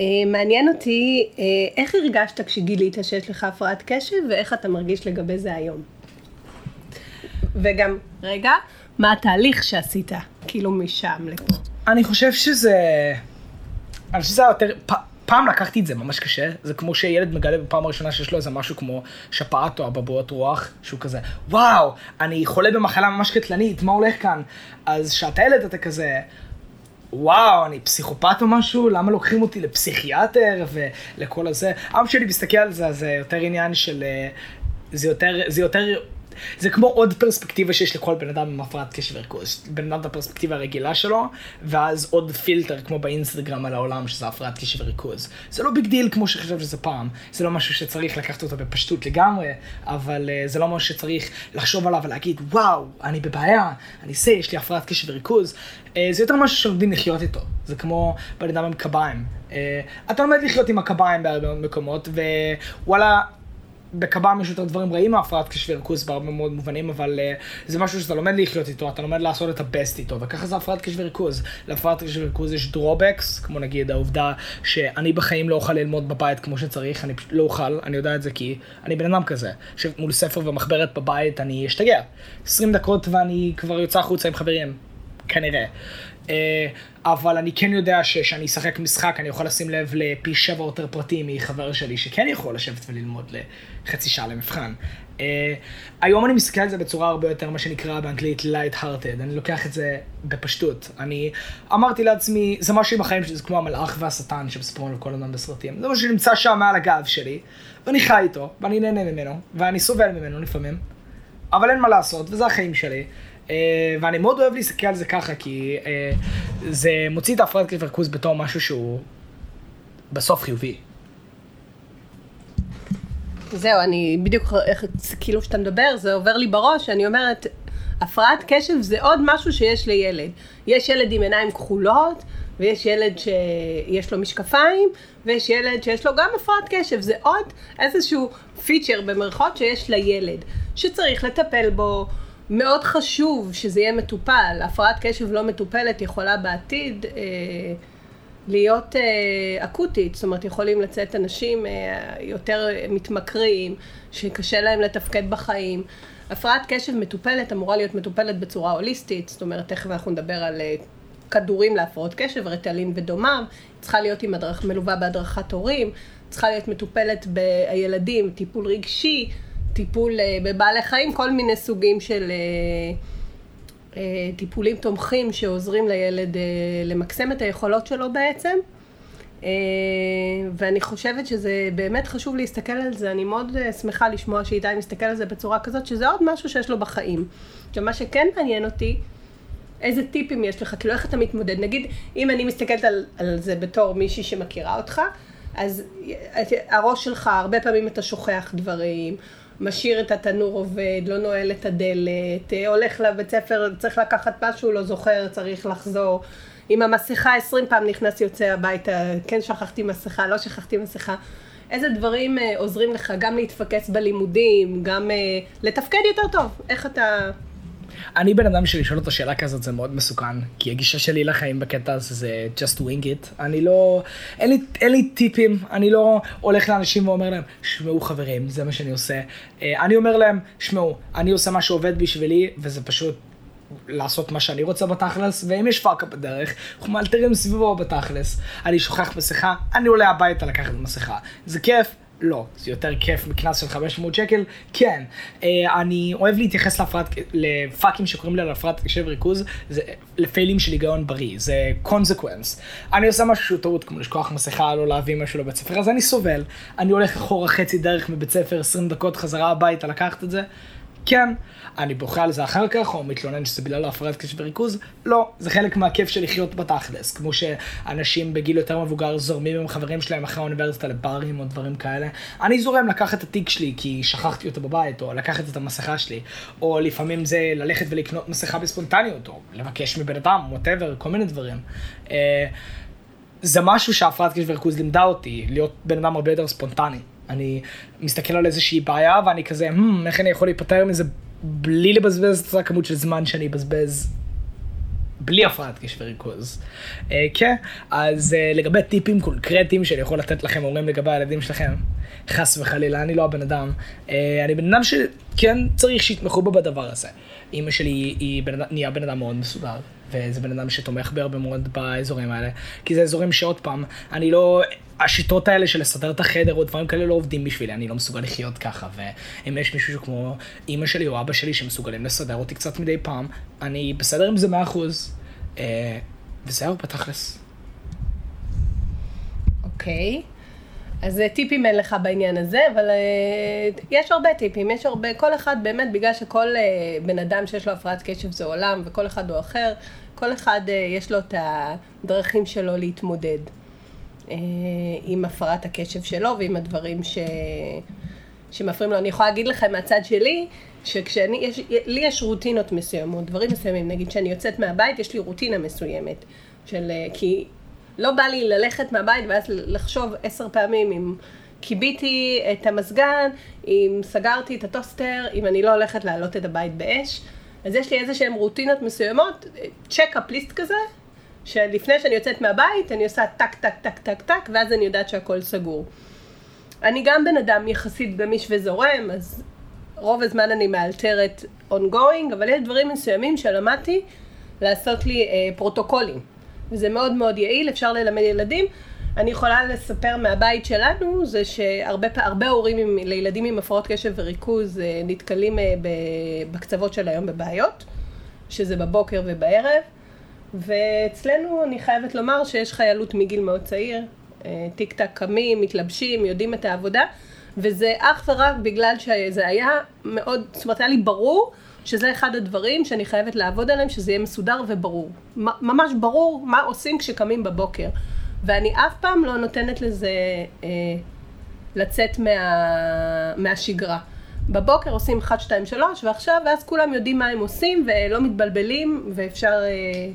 אה, מעניין אותי אה, איך הרגשת כשגילית שיש לך הפרעת קשב ואיך אתה מרגיש לגבי זה היום. וגם, רגע, מה התהליך שעשית, כאילו משם לפה.
אני חושב שזה... אני חושב שזה היה יותר... פעם לקחתי את זה ממש קשה, זה כמו שילד מגלה בפעם הראשונה שיש לו איזה משהו כמו שפעת או אבעבועות רוח, שהוא כזה, וואו, אני חולה במחלה ממש קטלנית, מה הולך כאן? אז כשאתה ילד אתה כזה, וואו, אני פסיכופת או משהו, למה לוקחים אותי לפסיכיאטר ולכל הזה? אבא שלי מסתכל על זה, זה יותר עניין של... אה, זה יותר, זה יותר זה כמו עוד פרספקטיבה שיש לכל בן אדם עם הפרעת קשב וריכוז. בן אדם את הפרספקטיבה הרגילה שלו, ואז עוד פילטר כמו באינסטגרם על העולם שזה הפרעת קשב וריכוז. זה לא big deal כמו שחשב שזה פעם, זה לא משהו שצריך לקחת אותו בפשטות לגמרי, אבל אה, זה לא משהו שצריך לחשוב עליו ולהגיד, וואו, אני בבעיה, אני זה, יש לי הפרעת קשב וריכוז. אה, זה יותר משהו שלומדים לחיות איתו. זה כמו בן אדם עם קביים. אה, אתה לומד לחיות עם הקביים בהרבה מקומות, ווואלה, בקביים יש יותר דברים רעים מהפרעת קשב וריכוז בהרבה מאוד מובנים, אבל אה, זה משהו שאתה לומד לחיות איתו, אתה לומד לעשות את ה best איתו, וככה זה הפרעת קשב וריכוז. להפרעת קשב וריכוז יש drawbacks, כמו נגיד העובדה שאני בחיים לא אוכל ללמוד בבית כמו שצריך, אני פשוט לא אוכל, אני יודע את זה כי אני בן אדם כזה, שמול ספר ומחברת בבית אני אשתגע. 20 דקות ואני כבר יוצא החוצה עם חברים, כנראה. Uh, אבל אני כן יודע שכשאני אשחק משחק אני יכול לשים לב לפי שבע יותר פרטים מחבר שלי שכן יכול לשבת וללמוד לחצי שעה למבחן. Uh, היום אני מסתכל על זה בצורה הרבה יותר מה שנקרא באנגלית light-hearted, אני לוקח את זה בפשטות. אני אמרתי לעצמי, זה משהו עם החיים שלי, זה כמו המלאך והשטן שמספרים על כל הזמן בסרטים. זה משהו שנמצא שם מעל הגב שלי, ואני חי איתו, ואני נהנה ממנו, ואני סובל ממנו לפעמים, אבל אין מה לעשות, וזה החיים שלי. אה, ואני מאוד אוהב להסתכל על זה ככה, כי אה, זה מוציא את ההפרעת קשב וריכוז בתור משהו שהוא בסוף חיובי.
זהו, אני בדיוק, כאילו שאתה מדבר, זה עובר לי בראש, אני אומרת, הפרעת קשב זה עוד משהו שיש לילד. יש ילד עם עיניים כחולות, ויש ילד שיש לו משקפיים, ויש ילד שיש לו גם הפרעת קשב. זה עוד איזשהו פיצ'ר במרכאות שיש לילד, שצריך לטפל בו. מאוד חשוב שזה יהיה מטופל. הפרעת קשב לא מטופלת יכולה בעתיד אה, להיות אה, אקוטית, זאת אומרת יכולים לצאת אנשים אה, יותר מתמכרים, שקשה להם לתפקד בחיים. הפרעת קשב מטופלת אמורה להיות מטופלת בצורה הוליסטית, זאת אומרת תכף אנחנו נדבר על אה, כדורים להפרעות קשב, רטלין ודומיו, צריכה להיות הדרך, מלווה בהדרכת הורים, צריכה להיות מטופלת בילדים, טיפול רגשי, טיפול אה, בבעלי חיים, כל מיני סוגים של אה, אה, טיפולים תומכים שעוזרים לילד למקסם את היכולות שלו בעצם. ואני חושבת שזה באמת חשוב להסתכל על זה, אני מאוד שמחה לשמוע שאיתי מסתכל על זה בצורה כזאת, שזה עוד משהו שיש לו בחיים. עכשיו, מה שכן מעניין אותי, איזה טיפים יש לך, כאילו איך אתה מתמודד, נגיד, אם אני מסתכלת על, על זה בתור מישהי שמכירה אותך, אז הראש שלך, הרבה פעמים אתה שוכח דברים, משאיר את התנור עובד, לא נועל את הדלת, אה, הולך לבית ספר, צריך לקחת משהו, לא זוכר, צריך לחזור. עם המסכה עשרים פעם נכנס יוצא הביתה, כן שכחתי מסכה, לא שכחתי מסכה. איזה דברים אה, עוזרים לך גם להתפקס בלימודים, גם אה, לתפקד יותר טוב? איך אתה...
אני בן אדם שלשאול אותו שאלה כזאת זה מאוד מסוכן, כי הגישה שלי לחיים בקטע הזה זה just wing it. אני לא, אין לי, אין לי טיפים, אני לא הולך לאנשים ואומר להם, שמעו חברים, זה מה שאני עושה. אה, אני אומר להם, שמעו, אני עושה מה שעובד בשבילי, וזה פשוט לעשות מה שאני רוצה בתכלס, ואם יש פאקה בדרך, אנחנו מאלתרים סביבו בתכלס. אני שוכח מסכה, אני עולה הביתה לקחת מסכה. זה כיף, לא, זה יותר כיף מקנס של 500 שקל, כן. Uh, אני אוהב להתייחס להפרעת, לפאקים שקוראים לי על הפרעת קשב וריכוז, זה לפיילים של היגיון בריא, זה קונסקוונס. אני עושה משהו טעות, כמו לשכוח מסכה, לא להביא משהו לבית ספר, אז אני סובל. אני הולך אחורה חצי דרך מבית ספר, 20 דקות חזרה הביתה לקחת את זה. כן, אני בוכה על זה אחר כך, או מתלונן שזה בגלל הפרעת קשב וריכוז, לא, זה חלק מהכיף של לחיות בתכלס, כמו שאנשים בגיל יותר מבוגר זורמים עם חברים שלהם אחרי האוניברסיטה לברים או דברים כאלה. אני זורם לקחת את התיק שלי כי שכחתי אותו בבית, או לקחת את המסכה שלי, או לפעמים זה ללכת ולקנות מסכה בספונטניות, או לבקש מבן אדם, ווטאבר, כל מיני דברים. אה, זה משהו שהפרעת קשב וריכוז לימדה אותי, להיות בן אדם הרבה יותר ספונטני. אני מסתכל על איזושהי בעיה ואני כזה, hmm, איך אני יכול להיפטר מזה בלי לבזבז את אותה כמות של זמן שאני אבזבז בלי הפרעת קשב וריכוז. אה, כן, אז אה, לגבי טיפים קונקרטיים שאני יכול לתת לכם, אומרים לגבי הילדים שלכם, חס וחלילה, אני לא הבן אדם. אה, אני בן אדם שכן צריך שיתמכו בו בדבר הזה. אימא שלי היא בן, נהיה בן אדם מאוד מסודר. וזה בן אדם שתומך בי הרבה מאוד באזורים האלה. כי זה אזורים שעוד פעם, אני לא... השיטות האלה של לסדר את החדר או דברים כאלה לא עובדים בשבילי, אני לא מסוגל לחיות ככה. ואם יש מישהו כמו אימא שלי או אבא שלי שמסוגלים לסדר אותי קצת מדי פעם, אני בסדר עם זה מאה אחוז. אה, וזהו, בתכלס.
אוקיי. אז אה, טיפים אין לך בעניין הזה, אבל uh, יש הרבה טיפים, יש הרבה, כל אחד באמת, בגלל שכל uh, בן אדם שיש לו הפרעת קשב זה עולם, וכל אחד הוא אחר, כל אחד יש לו את הדרכים שלו להתמודד עם הפרעת הקשב שלו ועם הדברים ש... שמפריעים לו. אני יכולה להגיד לכם מהצד שלי, שכשאני, יש, לי יש רוטינות מסוימות, דברים מסוימים, נגיד כשאני יוצאת מהבית, יש לי רוטינה מסוימת, של, כי לא בא לי ללכת מהבית ואז לחשוב עשר פעמים אם כיביתי את המזגן, אם סגרתי את הטוסטר, אם אני לא הולכת להעלות את הבית באש. אז יש לי איזה שהן רוטינות מסוימות, check-up list כזה, שלפני שאני יוצאת מהבית אני עושה טק טק טק טק טק ואז אני יודעת שהכל סגור. אני גם בן אדם יחסית גמיש וזורם, אז רוב הזמן אני מאלתרת ongoing, אבל יש דברים מסוימים שלמדתי לעשות לי אה, פרוטוקולים. וזה מאוד מאוד יעיל, אפשר ללמד ילדים. אני יכולה לספר מהבית שלנו, זה שהרבה הורים עם, לילדים עם הפרעות קשב וריכוז אה, נתקלים אה, בקצוות של היום בבעיות, שזה בבוקר ובערב. ואצלנו אני חייבת לומר שיש חיילות מגיל מאוד צעיר, אה, טיק טק קמים, מתלבשים, יודעים את העבודה, וזה אך ורק בגלל שזה היה מאוד, זאת אומרת היה לי ברור שזה אחד הדברים שאני חייבת לעבוד עליהם, שזה יהיה מסודר וברור. ממש ברור מה עושים כשקמים בבוקר. ואני אף פעם לא נותנת לזה אה, לצאת מה, מהשגרה. בבוקר עושים 1, 2, 3 ועכשיו, ואז כולם יודעים מה הם עושים ולא מתבלבלים ואפשר אה,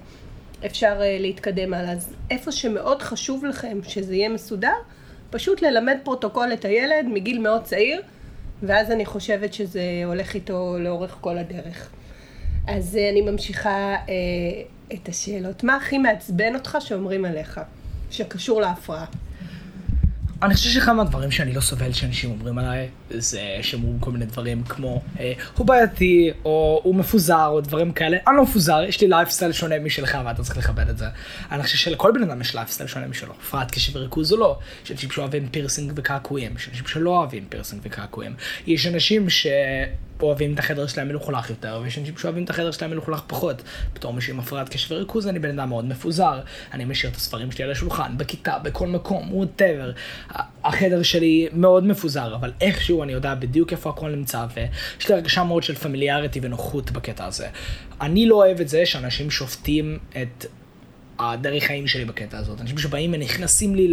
אפשר, אה, להתקדם הלאה. אז איפה שמאוד חשוב לכם שזה יהיה מסודר, פשוט ללמד פרוטוקול את הילד מגיל מאוד צעיר. ואז אני חושבת שזה הולך איתו לאורך כל הדרך. אז אה, אני ממשיכה אה, את השאלות. מה הכי מעצבן אותך שאומרים עליך, שקשור להפרעה?
אני חושב שאחד מהדברים שאני לא סובל שאנשים אומרים עליי, זה שהם אומרים כל מיני דברים כמו, אה, הוא בעייתי, או הוא מפוזר, או דברים כאלה. אני לא מפוזר, יש לי לייפסטייל שונה משלך, ואתה צריך לכבד את זה. אני חושב שלכל בן אדם יש לייפסטייל שונה משלו. הפרעת קשב וריכוז או לא. יש אנשים שאוהבים פירסינג וקעקועים, יש אנשים שלא אוהבים פירסינג וקעקועים. יש אנשים ש... אוהבים את החדר שלהם מלוכלך יותר, ויש אנשים שאוהבים את החדר שלהם מלוכלך פחות. בתור מישהו עם הפרעת קשב וריכוז אני בן אדם מאוד מפוזר. אני משאיר את הספרים שלי על השולחן, בכיתה, בכל מקום, whatever. החדר שלי מאוד מפוזר, אבל איכשהו אני יודע בדיוק איפה הכל נמצא, ויש לי הרגשה מאוד של familiarity ונוחות בקטע הזה. אני לא אוהב את זה שאנשים שופטים את הדרך חיים שלי בקטע הזאת. אנשים שבאים ונכנסים לי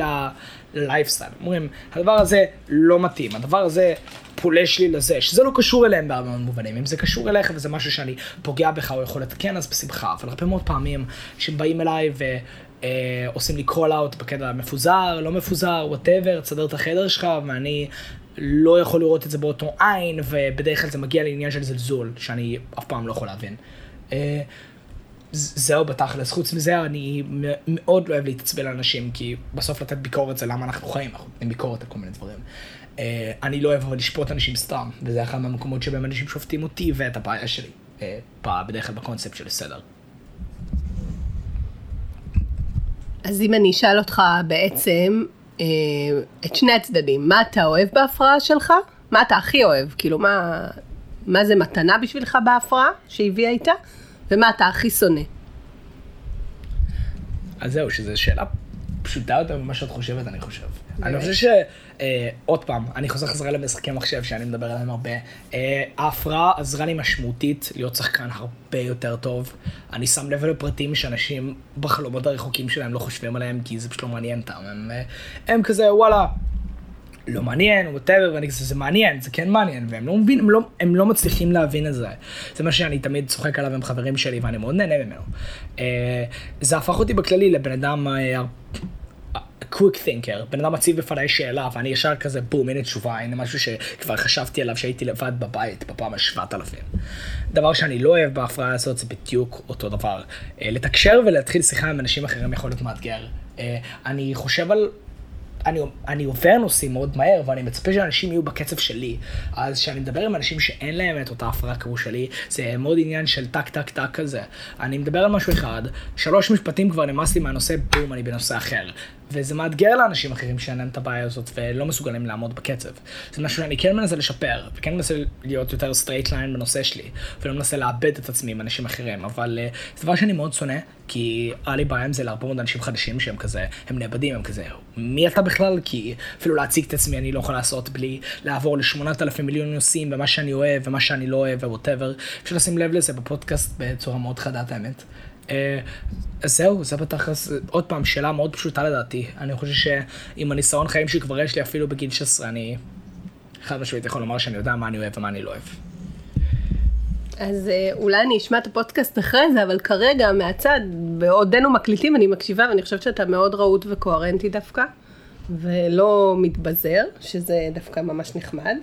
ללייפסטייל. אומרים, הדבר הזה לא מתאים, הדבר הזה פולש לי לזה, שזה לא קשור אליהם בהרבה מאוד מובנים. אם זה קשור אליך וזה משהו שאני פוגע בך או יכול לתקן, אז בשמחה. אבל הרבה מאוד פעמים שבאים אליי ו... אה, עושים לי call out בקטע מפוזר, לא מפוזר, whatever, תסדר את החדר שלך, ואני לא יכול לראות את זה באותו עין, ובדרך כלל זה מגיע לעניין של זלזול, שאני אף פעם לא יכול להבין. אה, זהו בתכלס, חוץ מזה אני מאוד לא אוהב להתעצבן על אנשים, כי בסוף לתת ביקורת זה למה אנחנו חיים, אנחנו נותנים ביקורת על כל מיני דברים. אה, אני לא אוהב אבל לשפוט אנשים סתם, וזה אחד מהמקומות שבהם אנשים שופטים אותי ואת הבעיה שלי, בדרך כלל בקונספט של סדר.
אז אם אני אשאל אותך בעצם אה, את שני הצדדים, מה אתה אוהב בהפרעה שלך? מה אתה הכי אוהב? כאילו, מה, מה זה מתנה בשבילך בהפרעה שהביאה איתה? ומה אתה הכי שונא?
אז זהו, שזו שאלה פשוטה יותר ממה שאת חושבת, אני חושב. אני חושב ש... אה, עוד פעם, אני חוזר חזרה למשחקי מחשב שאני מדבר עליהם הרבה. אה, ההפרעה עזרה לי משמעותית להיות שחקן הרבה יותר טוב. אני שם לב לפרטים שאנשים בחלומות הרחוקים שלהם לא חושבים עליהם, כי זה פשוט לא מעניין אותם. הם, אה, הם כזה, וואלה, לא מעניין, או whatever, ואני כזה, זה מעניין, זה כן מעניין, והם לא מבינים, הם לא, הם לא מצליחים להבין את זה. זה מה שאני תמיד צוחק עליו עם חברים שלי, ואני מאוד נהנה ממנו. אה, זה הפך אותי בכללי לבן אדם אה, quick thinker, בן אדם מציב בפניי שאלה ואני ישר כזה בום הנה תשובה, הנה משהו שכבר חשבתי עליו שהייתי לבד בבית בפעם השבעת אלפים. דבר שאני לא אוהב בהפרעה הזאת זה בדיוק אותו דבר. אה, לתקשר ולהתחיל שיחה עם אנשים אחרים יכול להיות מאתגר. אה, אני חושב על אני, אני עובר נושאים מאוד מהר, ואני מצפה שאנשים יהיו בקצב שלי. אז כשאני מדבר עם אנשים שאין להם את אותה הפרעה כמו שלי, זה מאוד עניין של טק טק טק כזה. אני מדבר על משהו אחד, שלוש משפטים כבר נמאס לי מהנושא, בום, אני בנושא אחר. וזה מאתגר לאנשים אחרים שאין להם את הבעיה הזאת ולא מסוגלים לעמוד בקצב. זה משהו שאני כן מנסה לשפר, וכן מנסה להיות יותר straight line בנושא שלי, ולא מנסה לאבד את עצמי עם אנשים אחרים, אבל אה, זה דבר שאני מאוד שונא, כי היה לי בעיה עם זה להרבה מאוד אנשים חדשים שהם כזה, הם נאבדים, הם כזה, מי אתה בכלל? כי אפילו להציג את עצמי אני לא יכול לעשות בלי לעבור לשמונת אלפים מיליון נושאים ומה שאני אוהב ומה שאני לא אוהב ו whatever. אפשר לשים לב לזה בפודקאסט בצורה מאוד חדה את האמת. אה, אז זהו, זה בתכלס, עוד פעם, שאלה מאוד פשוטה לדעתי. אני חושב שעם הניסיון חיים שכבר יש לי אפילו בגיל 16, אני חד משמעית יכול לומר שאני יודע מה אני אוהב ומה אני לא אוהב.
אז אה, אולי אני אשמע את הפודקאסט אחרי זה, אבל כרגע מהצד, בעודנו מקליטים, אני מקשיבה ואני חושבת שאתה מאוד רהוט וקוהרנטי דווקא, ולא מתבזר, שזה דווקא ממש נחמד.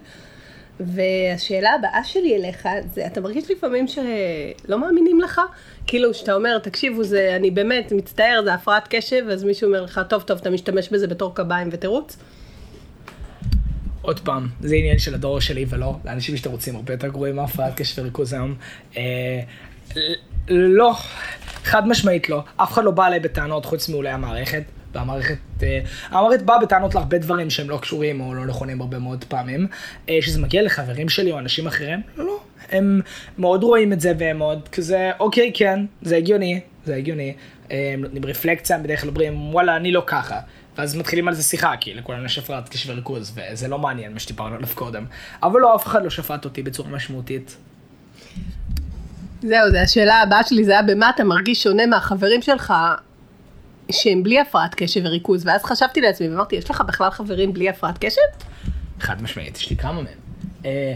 והשאלה הבאה שלי אליך, זה אתה מרגיש לפעמים שלא מאמינים לך? כאילו, שאתה אומר, תקשיבו, זה, אני באמת מצטער, זה הפרעת קשב, אז מישהו אומר לך, טוב, טוב, אתה משתמש בזה בתור קביים ותירוץ?
עוד פעם, זה עניין של הדור שלי ולא, לאנשים שאתם רוצים הרבה יותר גרועים מהפרעת קשב וריכוז היום. אה, לא, חד משמעית לא. אף אחד לא בא אליי בטענות חוץ מאולי המערכת. והמערכת, אה, המערכת באה בטענות להרבה דברים שהם לא קשורים או לא נכונים הרבה מאוד פעמים. אה, שזה מגיע לחברים שלי או אנשים אחרים, לא, לא. הם מאוד רואים את זה והם מאוד כזה, אוקיי, כן, זה הגיוני, זה הגיוני. אה, הם נותנים רפלקציה, הם בדרך כלל אומרים, וואלה, אני לא ככה. ואז מתחילים על זה שיחה, כי לכולם יש הפרעת קשב וריכוז, וזה לא מעניין מה שדיברנו עליו קודם. אבל לא, אף אחד לא שפט אותי בצורה משמעותית.
זהו, זו השאלה הבאה שלי, זה היה במה אתה מרגיש שונה מהחברים שלך שהם בלי הפרעת קשב וריכוז, ואז חשבתי לעצמי ואמרתי, יש לך בכלל חברים בלי הפרעת קשב?
חד משמעית, יש לי כמה מהם. אה,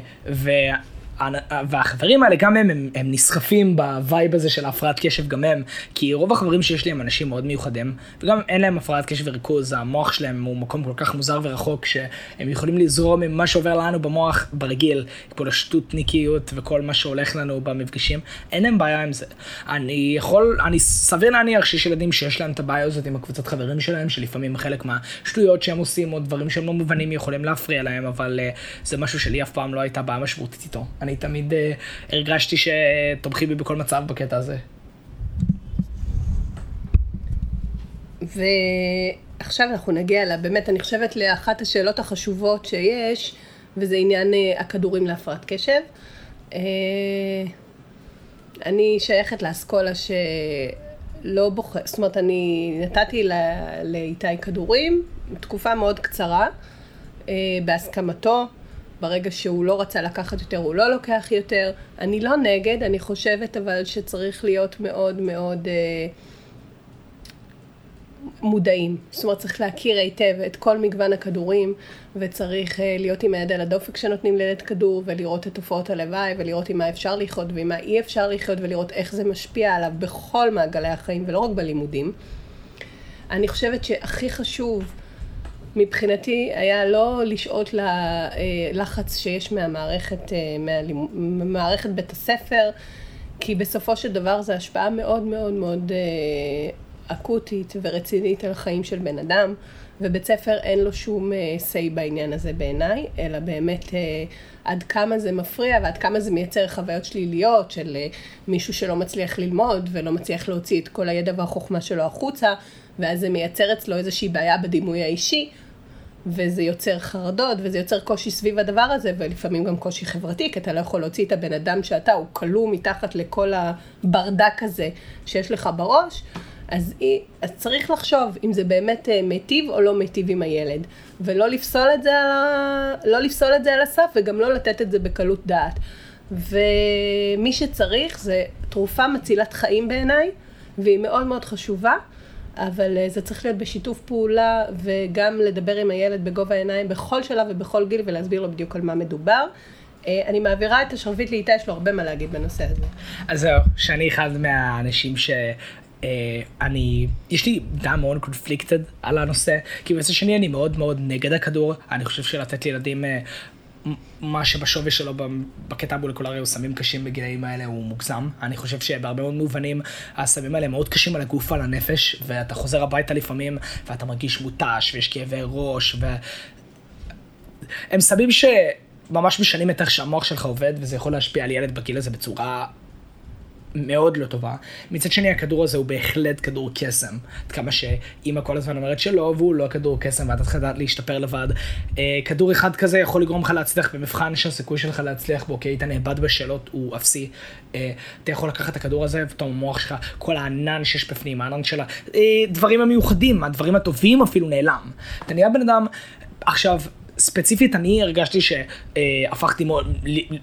והחברים האלה גם הם, הם, הם נסחפים ב vibe הזה של הפרעת קשב גם הם, כי רוב החברים שיש לי הם אנשים מאוד מיוחדים, וגם אין להם הפרעת קשב וריכוז, המוח שלהם הוא מקום כל כך מוזר ורחוק, שהם יכולים לזרום עם מה שעובר לנו במוח ברגיל, כל השטותניקיות וכל מה שהולך לנו במפגשים, אין להם בעיה עם זה. אני יכול, אני סביר להניח שיש ילדים שיש להם את הבעיה הזאת עם הקבוצת חברים שלהם, שלפעמים חלק מהשטויות שהם עושים או דברים שהם לא מובנים יכולים להפריע להם, אבל uh, זה משהו שלי אף פעם לא הייתה בעיה משמעותית איתו. אני אני תמיד uh, הרגשתי שתומכים בי בכל מצב בקטע הזה.
ועכשיו אנחנו נגיע לה, באמת, אני חושבת לאחת השאלות החשובות שיש, וזה עניין uh, הכדורים להפרעת קשב. Uh, אני שייכת לאסכולה שלא בוחר, זאת אומרת, אני נתתי לאיתי כדורים, תקופה מאוד קצרה, בהסכמתו. ברגע שהוא לא רצה לקחת יותר, הוא לא לוקח יותר. אני לא נגד, אני חושבת אבל שצריך להיות מאוד מאוד אה, מודעים. זאת אומרת, צריך להכיר היטב את כל מגוון הכדורים, וצריך אה, להיות עם היד על הדופק כשנותנים לילד כדור, ולראות את תופעות הלוואי, ולראות עם מה אפשר לחיות ועם מה אי אפשר לחיות, ולראות איך זה משפיע עליו בכל מעגלי החיים, ולא רק בלימודים. אני חושבת שהכי חשוב מבחינתי היה לא לשהות ללחץ שיש מהמערכת, אה, ממערכת בית הספר, כי בסופו של דבר זו השפעה מאוד מאוד מאוד אה, אקוטית ורצינית על חיים של בן אדם, ובית ספר אין לו שום אה, say בעניין הזה בעיניי, אלא באמת עד כמה זה מפריע ועד כמה זה מייצר חוויות שליליות של מישהו שלא מצליח ללמוד ולא מצליח להוציא את כל הידע והחוכמה שלו החוצה, ואז זה מייצר אצלו איזושהי בעיה בדימוי האישי. וזה יוצר חרדות, וזה יוצר קושי סביב הדבר הזה, ולפעמים גם קושי חברתי, כי אתה לא יכול להוציא את הבן אדם שאתה, הוא כלוא מתחת לכל הברדק הזה שיש לך בראש, אז, אז צריך לחשוב אם זה באמת אה, מיטיב או לא מיטיב עם הילד, ולא לפסול את זה על. לא לפסול את זה על הסף, וגם לא לתת את זה בקלות דעת. ומי שצריך, זה תרופה מצילת חיים בעיניי, והיא מאוד מאוד חשובה. אבל אה, זה צריך להיות בשיתוף פעולה וגם לדבר עם הילד בגובה העיניים בכל שלב ובכל גיל ולהסביר לו בדיוק על מה מדובר. אה, אני מעבירה את השרביט לאיתה, יש לו הרבה מה להגיד בנושא הזה.
אז זהו, שאני אחד מהאנשים ש... אני, יש לי דעה מאוד קונפליקטד על הנושא, כי בצד שני אני מאוד מאוד נגד הכדור, אני חושב שלתת לילדים מה שבשווי שלו בקטע המולקולרי הוא סמים קשים בגילאים האלה הוא מוגזם. אני חושב שבהרבה מאוד מובנים הסמים האלה מאוד קשים על הגוף, על הנפש, ואתה חוזר הביתה לפעמים ואתה מרגיש מותש ויש כאבי ראש, ו... הם סמים שממש משנים את איך שהמוח שלך עובד, וזה יכול להשפיע על ילד בגיל הזה בצורה מאוד לא טובה. מצד שני, הכדור הזה הוא בהחלט כדור קסם. עד כמה שאימא כל הזמן אומרת שלא, והוא לא כדור קסם, ואתה צריך לדעת להשתפר לבד. אה, כדור אחד כזה יכול לגרום לך להצליח במבחן שהסיכוי שלך להצליח בו, כי היית נאבד בשאלות הוא אפסי. אה, אתה יכול לקחת את הכדור הזה, ופתאום המוח שלך, כל הענן שיש בפנים, הענן של הדברים אה, המיוחדים, הדברים הטובים אפילו נעלם. אתה נהיה בן אדם, עכשיו, ספציפית אני הרגשתי שהפכתי מאוד,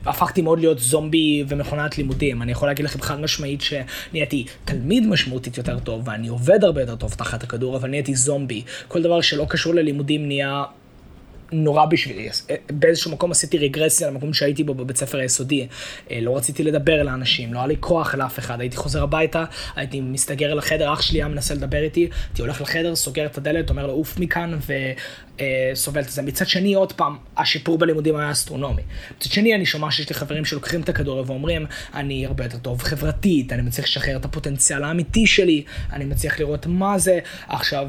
הפכתי מאוד להיות זומבי ומכונת לימודים. אני יכול להגיד לכם חד משמעית שנהייתי תלמיד משמעותית יותר טוב, ואני עובד הרבה יותר טוב תחת הכדור, אבל נהייתי זומבי. כל דבר שלא קשור ללימודים נהיה נורא בשבילי. אה, באיזשהו מקום עשיתי רגרסיה למקום שהייתי בו בבית ספר היסודי. אה, לא רציתי לדבר לאנשים, לא היה לי כוח לאף אחד. הייתי חוזר הביתה, הייתי מסתגר לחדר, אח שלי היה מנסה לדבר איתי, הייתי הולך לחדר, סוגר את הדלת, אומר לו עוף מכאן וסובל את זה. מצד שני, עוד פעם, השיפור בלימודים היה אסטרונומי. מצד שני, אני שומע שיש לי חברים שלוקחים את הכדור ואומרים, אני הרבה יותר טוב חברתית, אני מצליח לשחרר את הפוטנציאל האמיתי שלי, אני מצליח לראות מה זה. עכשיו,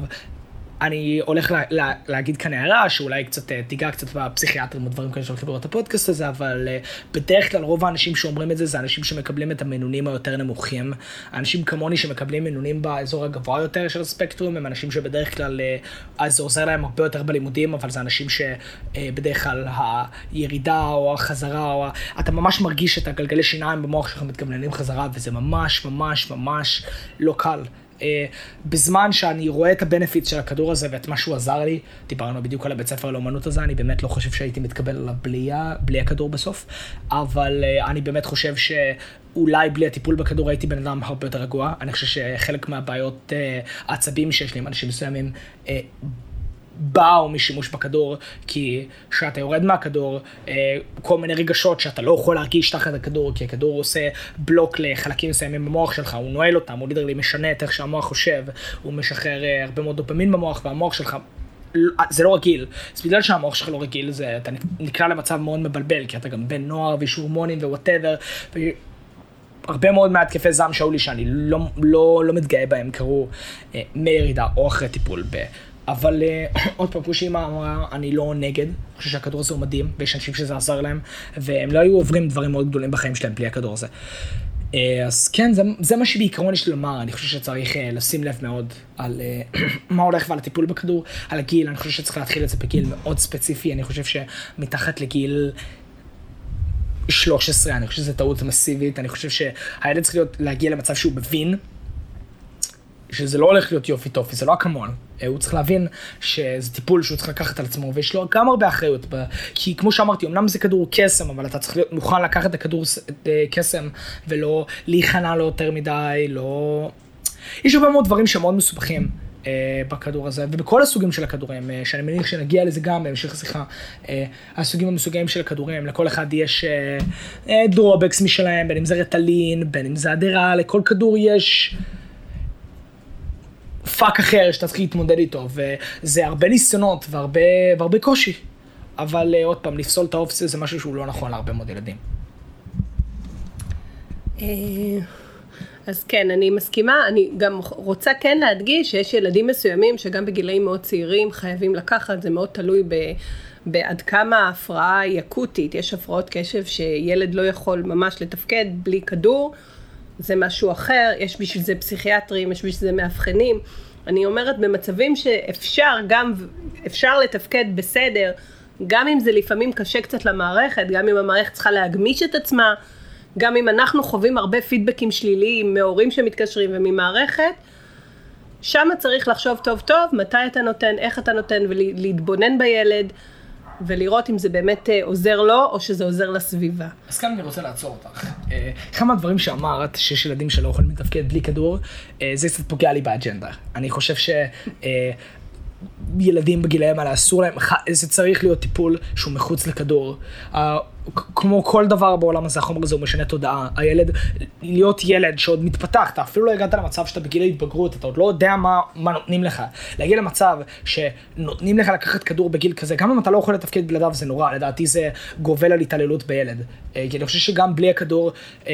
אני הולך לה, לה, להגיד כאן הערה שאולי קצת אה, תיגע קצת בפסיכיאטרים או כאלה שהולכים לראות את הפודקאסט הזה, אבל uh, בדרך כלל רוב האנשים שאומרים את זה זה אנשים שמקבלים את המנונים היותר נמוכים. אנשים כמוני שמקבלים מנונים באזור הגבוה יותר של הספקטרום הם אנשים שבדרך כלל uh, זה עוזר להם הרבה יותר בלימודים, אבל זה אנשים שבדרך כלל הירידה או החזרה או ה... אתה ממש מרגיש את הגלגלי שיניים במוח שלך מתגמלנים חזרה וזה ממש ממש ממש לא קל. אה, בזמן שאני רואה את הבנפיט של הכדור הזה ואת מה שהוא עזר לי, דיברנו בדיוק על הבית ספר לאומנות הזה, אני באמת לא חושב שהייתי מתקבל עליו בלי, בלי הכדור בסוף, אבל אה, אני באמת חושב שאולי בלי הטיפול בכדור הייתי בן אדם הרבה יותר רגוע. אני חושב שחלק מהבעיות אה, העצבים שיש לי עם אנשים מסוימים, באו משימוש בכדור, כי כשאתה יורד מהכדור, אה, כל מיני רגשות שאתה לא יכול להרגיש תחת הכדור, כי הכדור עושה בלוק לחלקים מסוימים במוח שלך, הוא נועל אותם, הוא literally משנה את איך שהמוח חושב, הוא משחרר אה, הרבה מאוד דופמין במוח, והמוח שלך זה לא רגיל, אז בגלל שהמוח שלך לא רגיל, זה, אתה נקלע למצב מאוד מבלבל, כי אתה גם בן נוער ויש הורמונים ו whatever, הרבה מאוד מהתקפי זעם שהיו לי שאני לא, לא, לא מתגאה בהם קרו אה, מירידה או אחרי טיפול ב... אבל אה, <clears throat> עוד פעם, כמו שאמא אמרה, אני לא נגד, אני חושב שהכדור הזה הוא מדהים, ויש אנשים שזה עזר להם, והם לא היו עוברים דברים מאוד גדולים בחיים שלהם בלי הכדור הזה. Uh, אז כן, זה, זה מה שבעיקרון יש לי לומר, אני חושב שצריך uh, לשים לב מאוד על uh, <clears throat> מה הולך ועל הטיפול בכדור, על הגיל, אני חושב שצריך להתחיל את זה בגיל מאוד ספציפי, אני חושב שמתחת לגיל 13, אני חושב שזו טעות מסיבית, אני חושב שהילד צריך להיות, להגיע למצב שהוא מבין שזה לא הולך להיות יופי טופי, זה לא אקמול. הוא צריך להבין שזה טיפול שהוא צריך לקחת על עצמו, ויש לו גם הרבה אחריות. כי כמו שאמרתי, אמנם זה כדור קסם, אבל אתה צריך להיות מוכן לקחת את הכדור אה, קסם, ולא להיכנע לו יותר מדי, לא... יש הרבה מאוד דברים שמאוד מסובכים. אה, בכדור הזה, ובכל הסוגים של הכדורים, אה, שאני מניח שנגיע לזה גם בהמשך השיחה, uh, הסוגים המסוגים של הכדורים, לכל אחד יש אה, אה, drawbacks משלהם, בין אם זה ריטלין, בין אם זה אדרל, לכל כדור יש פאק אחר שאתה צריך להתמודד איתו, וזה הרבה ניסיונות והרבה, והרבה קושי. אבל uh, עוד פעם, לפסול את האופציה זה משהו שהוא לא נכון להרבה מאוד ילדים.
אה, אז כן, אני מסכימה, אני גם רוצה כן להדגיש שיש ילדים מסוימים שגם בגילאים מאוד צעירים חייבים לקחת, זה מאוד תלוי ב... בעד כמה ההפרעה היא אקוטית, יש הפרעות קשב שילד לא יכול ממש לתפקד בלי כדור, זה משהו אחר, יש בשביל זה פסיכיאטרים, יש בשביל זה מאבחנים. אני אומרת במצבים שאפשר גם, אפשר לתפקד בסדר, גם אם זה לפעמים קשה קצת למערכת, גם אם המערכת צריכה להגמיש את עצמה, גם אם אנחנו חווים הרבה פידבקים שליליים מהורים שמתקשרים וממערכת, שם צריך לחשוב טוב טוב מתי אתה נותן, איך אתה נותן ולהתבונן בילד. ולראות אם זה באמת אה, עוזר לו, או שזה עוזר לסביבה.
אז כאן אני רוצה לעצור אותך. אה, אחד מהדברים שאמרת, שיש ילדים שלא יכולים לתפקד בלי כדור, אה, זה קצת פוגע לי באג'נדה. אני חושב ש... ילדים בגילאים האלה אסור להם, זה צריך להיות טיפול שהוא מחוץ לכדור. כמו כל דבר בעולם הזה, החומר הזה הוא משנה תודעה. הילד, להיות ילד שעוד מתפתח, אתה אפילו לא הגעת למצב שאתה בגיל ההתבגרות, אתה עוד לא יודע מה, מה נותנים לך. להגיע למצב שנותנים לך לקחת כדור בגיל כזה, גם אם אתה לא יכול לתפקד בלעדיו זה נורא, לדעתי זה גובל על התעללות בילד. אה, כי אני חושב שגם בלי הכדור,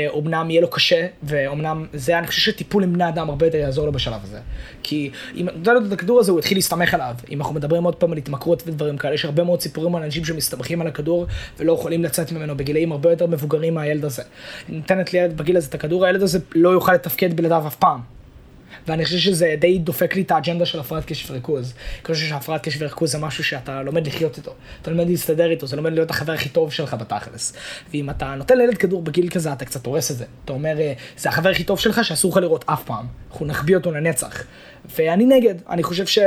אומנם יהיה לו קשה, ואומנם זה, אני חושב שטיפול עם בני אדם הרבה יותר יעזור לו בשלב הזה. כי אם אתה לו את הכדור הזה, הוא יתחיל להסתמך עליו. אם אנחנו מדברים עוד פעם על התמכרות ודברים כאלה, יש הרבה מאוד סיפורים על אנשים שמסתמכים על הכדור ולא יכולים לצאת ממנו בגילאים הרבה יותר מבוגרים מהילד הזה. ניתנת לילד בגיל הזה את הכדור, הילד הזה לא יוכל לתפקד בלעדיו אף פעם. ואני חושב שזה די דופק לי את האג'נדה של הפרעת קשב וריכוז. אני חושב שהפרעת קשב וריכוז זה משהו שאתה לומד לחיות איתו, אתה לומד להסתדר איתו, זה לומד להיות החבר הכי טוב שלך בתכלס. ואם אתה נותן לילד כדור בגיל כזה, אתה קצת הורס את זה. אתה אומר, אה, זה החבר הכי טוב שלך שאסור לך לראות אף פעם. אנחנו נחביא אותו לנצח. ואני נגד, אני חושב, ש,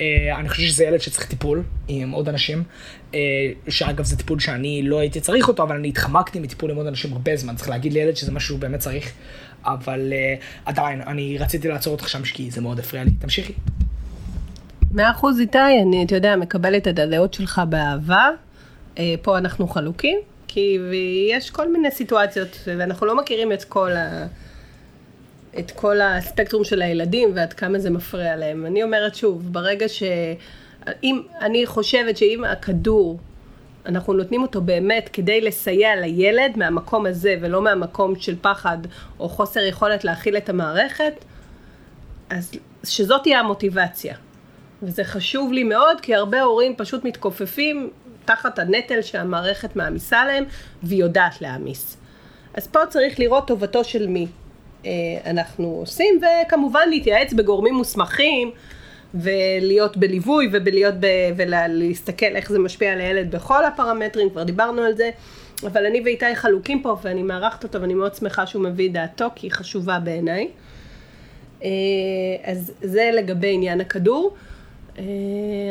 אה, אני חושב שזה ילד שצריך טיפול עם עוד אנשים, אה, שאגב זה טיפול שאני לא הייתי צריך אותו, אבל אני התחמקתי מטיפול עם עוד אנשים הרבה זמן, צריך להגיד לילד שזה משהו באמת צריך, אבל אה, עדיין, אני רציתי לעצור אותך שם כי זה מאוד הפריע לי, תמשיכי.
מאה אחוז איתי, אני, אתה יודע, מקבלת את הדעות שלך באהבה, אה, פה אנחנו חלוקים, כי יש כל מיני סיטואציות, ואנחנו לא מכירים את כל ה... את כל הספקטרום של הילדים ועד כמה זה מפריע להם. אני אומרת שוב, ברגע ש... אם, אני חושבת שאם הכדור, אנחנו נותנים אותו באמת כדי לסייע לילד מהמקום הזה ולא מהמקום של פחד או חוסר יכולת להכיל את המערכת, אז שזאת תהיה המוטיבציה. וזה חשוב לי מאוד, כי הרבה הורים פשוט מתכופפים תחת הנטל שהמערכת מעמיסה עליהם, והיא יודעת להעמיס. אז פה צריך לראות טובתו של מי. אה, אנחנו עושים, וכמובן להתייעץ בגורמים מוסמכים, ולהיות בליווי, ובלהיות ב... ולהסתכל איך זה משפיע על הילד בכל הפרמטרים, כבר דיברנו על זה, אבל אני ואיתי חלוקים פה, ואני מארחת אותו, ואני מאוד שמחה שהוא מביא דעתו, כי היא חשובה בעיניי. אה, אז זה לגבי עניין הכדור. אה,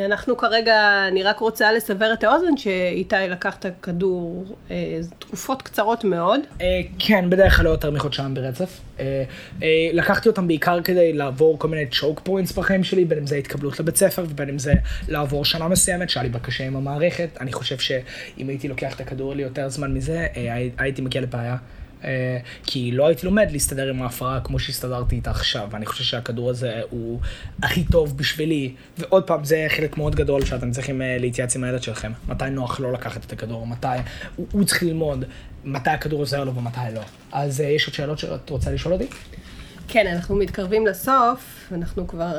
אנחנו כרגע, אני רק רוצה לסבר את האוזן שאיתי לקח את הכדור אה, תקופות קצרות מאוד.
אה, כן, בדרך כלל לא יותר מחודשיים ברצף. לקחתי אותם בעיקר כדי לעבור כל מיני צ'וק פוינטס בחיים שלי, בין אם זה התקבלות לבית ספר ובין אם זה לעבור שנה מסוימת, שהיה לי בקשה עם המערכת. אני חושב שאם הייתי לוקח את הכדור ליותר זמן מזה, הייתי מגיע לבעיה. אה, כי לא הייתי לומד להסתדר עם ההפרעה כמו שהסתדרתי איתה עכשיו, ואני חושב שהכדור הזה הוא הכי טוב בשבילי, ועוד פעם, זה חלק מאוד גדול שאתם צריכים אה, להתייעץ עם הילד שלכם, מתי נוח לא לקחת את הכדור, מתי, הוא, הוא צריך ללמוד מתי הכדור עוזר לו ומתי לא. אז אה, יש עוד שאלות שאת רוצה לשאול אותי?
כן, אנחנו מתקרבים לסוף, אנחנו כבר...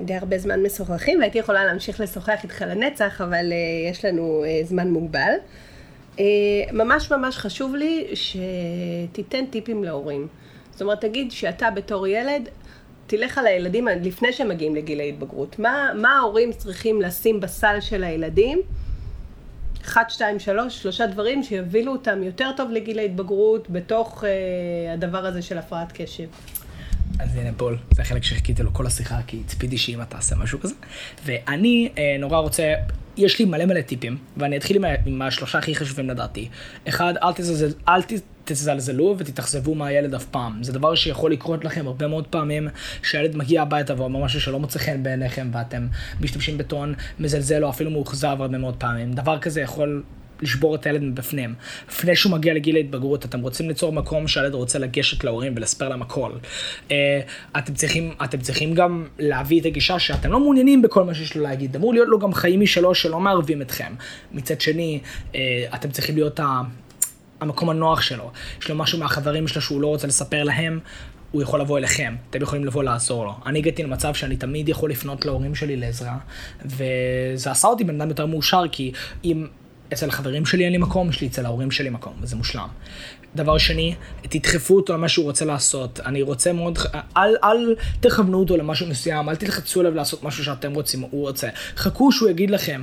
די הרבה זמן משוחחים, והייתי יכולה להמשיך לשוחח איתך לנצח, אבל uh, יש לנו uh, זמן מוגבל. אה, ממש ממש חשוב לי שתיתן טיפים להורים. זאת אומרת, תגיד שאתה בתור ילד, תלך על הילדים לפני שהם מגיעים לגיל ההתבגרות. מה, מה ההורים צריכים לשים בסל של הילדים? אחד, שתיים, שלוש, שלושה דברים שיובילו אותם יותר טוב לגיל ההתבגרות בתוך אה, הדבר הזה של הפרעת קשב.
אז הנה פול, זה החלק שחיכיתי לו כל השיחה, כי ציפיתי שאמא תעשה משהו כזה. ואני אה, נורא רוצה, יש לי מלא מלא טיפים, ואני אתחיל עם, עם השלושה הכי חשובים לדעתי. אחד, אל, תזלזל, אל תזלזלו ותתאכזבו מהילד אף פעם. זה דבר שיכול לקרות לכם הרבה מאוד פעמים, שהילד מגיע הביתה ואומר משהו שלא מוצא חן בעיניכם, ואתם משתמשים בטון מזלזל או אפילו מאוכזב הרבה מאוד פעמים. דבר כזה יכול לשבור את הילד מבפנים. לפני שהוא מגיע לגיל ההתבגרות, אתם רוצים ליצור מקום שהילד רוצה לגשת להורים ולספר להם הכל. אה, אתם צריכים, אתם צריכים גם להביא את הגישה שאתם לא מעוניינים בכל מה שיש לו להגיד. אמור להיות לו גם חיים משלו שלא מערבים אתכם. מצד שני, אה, אתם צריכים להיות ה... המקום הנוח שלו. יש לו משהו מהחברים שלו שהוא לא רוצה לספר להם, הוא יכול לבוא אליכם, אתם יכולים לבוא לעזור לו. אני הגעתי למצב שאני תמיד יכול לפנות להורים שלי לעזרה, וזה עשה אותי בן אדם יותר מאושר, כי אם אצל החברים שלי אין לי מקום, יש לי אצל ההורים שלי מקום, וזה מושלם. דבר שני, תדחפו אותו למה שהוא רוצה לעשות. אני רוצה מאוד, אל, אל תכוונו אותו למשהו מסוים, אל תלחצו עליו לעשות משהו שאתם רוצים, הוא רוצה. חכו שהוא יגיד לכם,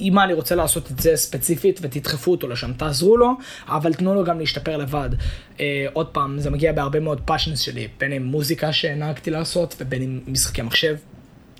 אמא, אני רוצה לעשות את זה ספציפית, ותדחפו אותו לשם. תעזרו לו, אבל תנו לו גם להשתפר לבד. אה, עוד פעם, זה מגיע בהרבה מאוד פאשנס שלי, בין אם מוזיקה שהנהגתי לעשות, ובין אם משחקי מחשב.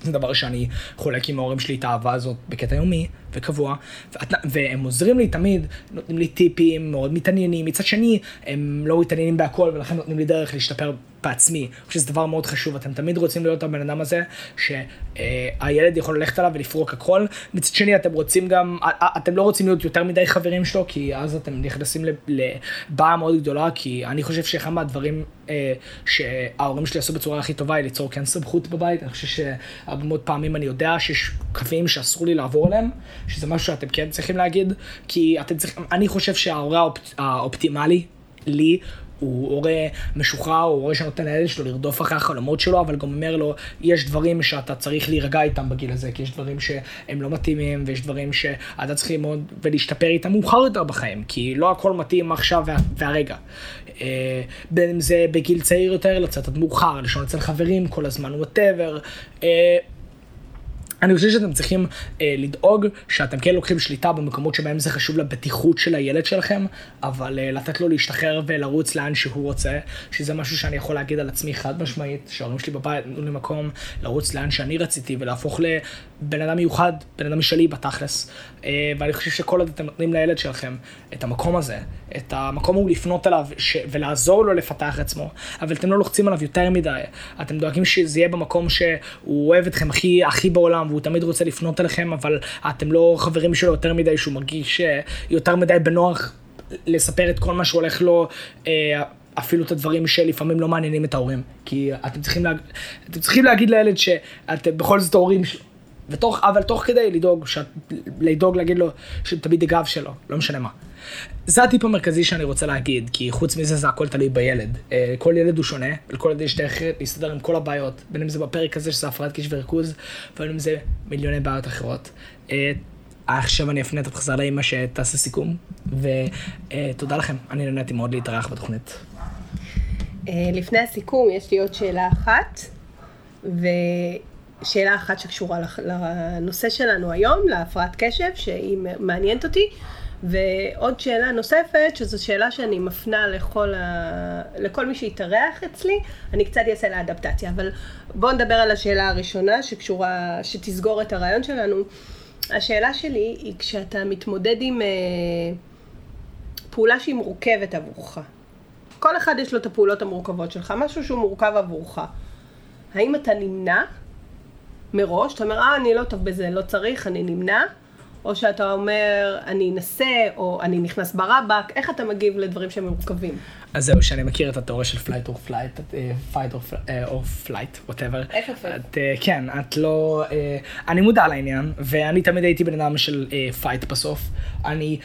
זה דבר שאני חולק עם ההורים שלי את האהבה הזאת בקטע יומי, וקבוע, ואת, והם עוזרים לי תמיד, נותנים לי טיפים, מאוד מתעניינים, מצד שני, הם לא מתעניינים בהכל, ולכן נותנים לי דרך להשתפר בעצמי. שזה דבר מאוד חשוב, אתם תמיד רוצים להיות הבן אדם הזה, שהילד יכול ללכת עליו ולפרוק הכל. מצד שני, אתם רוצים גם, אתם לא רוצים להיות יותר מדי חברים שלו, כי אז אתם נכנסים לבעיה מאוד גדולה, כי אני חושב שאחד מהדברים אה, שההורים שלי עשו בצורה הכי טובה היא ליצור כן סמכות בבית. אני חושב שהרבה מאוד פעמים אני יודע שיש קווים שאסור לי לעבור עליהם, שזה משהו שאתם כן צריכים להגיד, כי אתם צריכים, אני חושב שההורה האופ, האופטימלי לי הוא הורה משוחרר, הוא הורה שנותן לילד שלו לרדוף אחרי החלומות שלו, אבל גם אומר לו, יש דברים שאתה צריך להירגע איתם בגיל הזה, כי יש דברים שהם לא מתאימים, ויש דברים שאתה צריך ללמוד ולהשתפר איתם מאוחר יותר בחיים, כי לא הכל מתאים עכשיו וה, והרגע. אה, בין אם זה בגיל צעיר יותר, לצאת עד מאוחר, לישון אצל חברים כל הזמן, whatever. אני חושב שאתם צריכים אה, לדאוג שאתם כן לוקחים שליטה במקומות שבהם זה חשוב לבטיחות של הילד שלכם, אבל אה, לתת לו להשתחרר ולרוץ לאן שהוא רוצה, שזה משהו שאני יכול להגיד על עצמי חד משמעית, שההורים שלי בבית נתנו לי מקום לרוץ לאן שאני רציתי ולהפוך לבן אדם מיוחד, בן אדם משלי בתכלס. אה, ואני חושב שכל עוד אתם נותנים לילד שלכם את המקום הזה, את המקום הוא לפנות אליו ש... ולעזור לו לפתח עצמו, אבל אתם לא לוחצים עליו יותר מדי, אתם דואגים שזה יהיה במקום שהוא אוהב אתכם הכי, הכי בעולם, והוא תמיד רוצה לפנות אליכם, אבל אתם לא חברים שלו יותר מדי, שהוא מרגיש אה, יותר מדי בנוח לספר את כל מה שהולך לו. אה, אפילו את הדברים שלפעמים לא מעניינים את ההורים. כי אתם צריכים, להג... אתם צריכים להגיד לילד שאתם בכל זאת ההורים שלו. ותוך, אבל תוך כדי לדאוג, שאת, לדאוג להגיד לו שתמיד הגב שלו, לא משנה מה. זה הטיפ המרכזי שאני רוצה להגיד, כי חוץ מזה זה הכל תלוי בילד. אה, כל ילד הוא שונה, ולכל ילד יש דרך להסתדר עם כל הבעיות, בין אם זה בפרק הזה שזה הפרעת קשב וריכוז, ובין אם זה מיליוני בעיות אחרות. אה, עכשיו אני אפנה את החזרה לאמא שתעשה סיכום, ותודה לכם, אני נהניתי מאוד להתארח בתוכנית.
אה, לפני הסיכום יש לי עוד שאלה אחת, ושאלה אחת שקשורה לנושא שלנו היום, להפרעת קשב, שהיא מעניינת אותי. ועוד שאלה נוספת, שזו שאלה שאני מפנה לכל, ה... לכל מי שיתארח אצלי, אני קצת אעשה לה אדפטציה, אבל בואו נדבר על השאלה הראשונה שקשורה, שתסגור את הרעיון שלנו. השאלה שלי היא כשאתה מתמודד עם אה, פעולה שהיא מורכבת עבורך. כל אחד יש לו את הפעולות המורכבות שלך, משהו שהוא מורכב עבורך. האם אתה נמנע מראש? אתה אומר, אה, אני לא טוב בזה, לא צריך, אני נמנע? או שאתה אומר, אני אנסה, או אני נכנס ברבק, איך אתה מגיב לדברים שהם מורכבים?
אז זהו, שאני מכיר את התיאוריה של flight או flight, fight או flight, whatever.
FFF.
כן, את לא... אה, אני מודע לעניין, ואני תמיד הייתי בן אדם של fight אה, בסוף. אני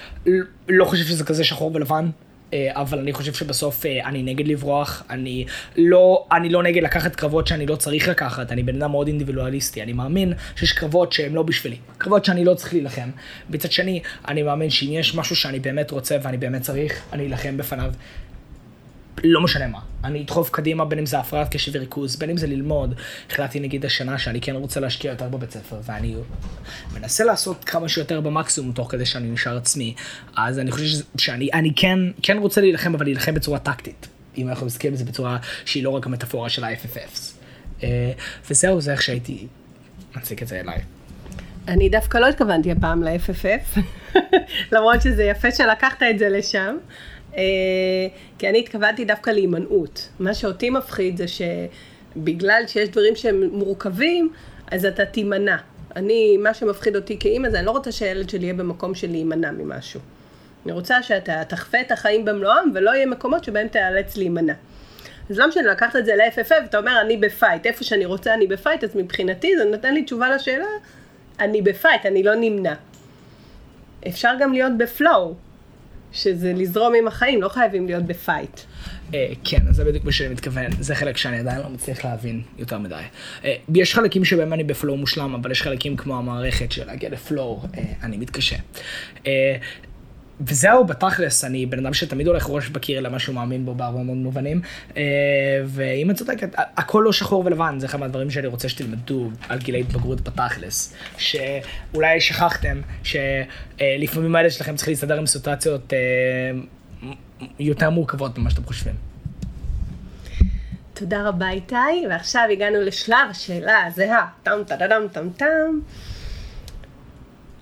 לא חושב שזה כזה שחור ולבן. אה, אבל אני חושב שבסוף אה, אני נגד לברוח, אני לא, אני לא נגד לקחת קרבות שאני לא צריך לקחת, אני בן אדם מאוד אינדיבידואליסטי, אני מאמין שיש קרבות שהם לא בשבילי, קרבות שאני לא צריך להילחם. מצד שני, אני מאמין שאם יש משהו שאני באמת רוצה ואני באמת צריך, אני אלחם בפניו. לא משנה מה. אני אדחוף קדימה, בין אם זה הפרעת קשב וריכוז, בין אם זה ללמוד. החלטתי נגיד השנה שאני כן רוצה להשקיע יותר בבית ספר, ואני מנסה לעשות כמה שיותר במקסימום תוך כדי שאני נשאר עצמי. אז אני חושב שאני אני כן, כן רוצה להילחם, אבל להילחם בצורה טקטית. אם אנחנו מסתכלים על בצורה שהיא לא רק המטאפורה של ה-FFFs. אה, וזהו, זה איך שהייתי מציג את זה אליי.
אני דווקא לא התכוונתי הפעם ל-FFF, <laughs> למרות שזה יפה שלקחת את זה לשם. אה, כי אני התכוונתי דווקא להימנעות. מה שאותי מפחיד זה שבגלל שיש דברים שהם מורכבים, אז אתה תימנע. אני, מה שמפחיד אותי כאימא זה, אני לא רוצה שהילד שלי יהיה במקום של להימנע ממשהו. אני רוצה שאתה תחווה את החיים במלואם, ולא יהיה מקומות שבהם תיאלץ להימנע. אז לא משנה, לקחת את זה ל-FFF, ואתה אומר, אני ב fight, איפה שאני רוצה אני ב fight, אז מבחינתי זה נותן לי תשובה לשאלה, אני ב fight, אני לא נמנע. אפשר גם להיות ב flow, שזה לזרום עם החיים, לא חייבים להיות ב fight.
אה, כן, זה בדיוק מה שאני מתכוון, זה חלק שאני עדיין לא מצליח להבין יותר מדי. אה, יש חלקים שבהם אני ב flow מושלם, אבל יש חלקים כמו המערכת של להגיע ל flow, אה, אני מתקשה. וזהו בתכלס, אני בן אדם שתמיד הולך ראש בקיר למה שהוא מאמין בו בהרבה מאוד מובנים. אה, ואם את צודקת, הכל לא שחור ולבן, זה אחד מהדברים שאני רוצה שתלמדו על גילי התבגרות בתכלס. שאולי שכחתם שלפעמים האלה שלכם צריכים להסתדר עם סיטואציות אה, יותר מורכבות ממה שאתם חושבים.
תודה רבה איתי, ועכשיו הגענו לשלב השאלה הזהה, טם טם טם טם.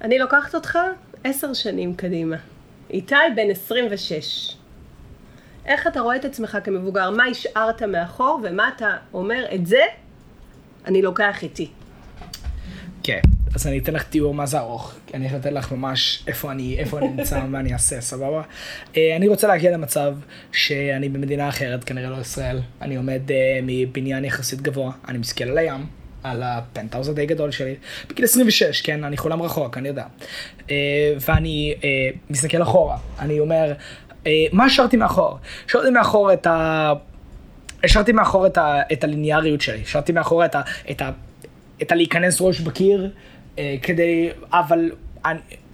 אני לוקחת אותך עשר שנים קדימה. איתי בן 26. איך אתה רואה את עצמך כמבוגר? מה השארת מאחור ומה אתה אומר, את זה אני לוקח איתי.
כן, אז אני אתן לך תיאור מה זה ארוך. אני לתת לך ממש איפה אני, איפה אני נמצא, מה אני אעשה, סבבה? אה, אני רוצה להגיע למצב שאני במדינה אחרת, כנראה לא ישראל. אני עומד אה, מבניין יחסית גבוה, אני מסתכל על הים, על הפנטהאוז הדי גדול שלי, בגיל 26, כן, אני חולם רחוק, אני יודע. אה, ואני מסתכל אחורה, אני אומר, מה השארתי מאחור? השארתי מאחור את ה... השארתי מאחור את, ה, את הליניאריות שלי, השארתי מאחור את ה... את ה את הלהיכנס ראש בקיר, אה, כדי, אבל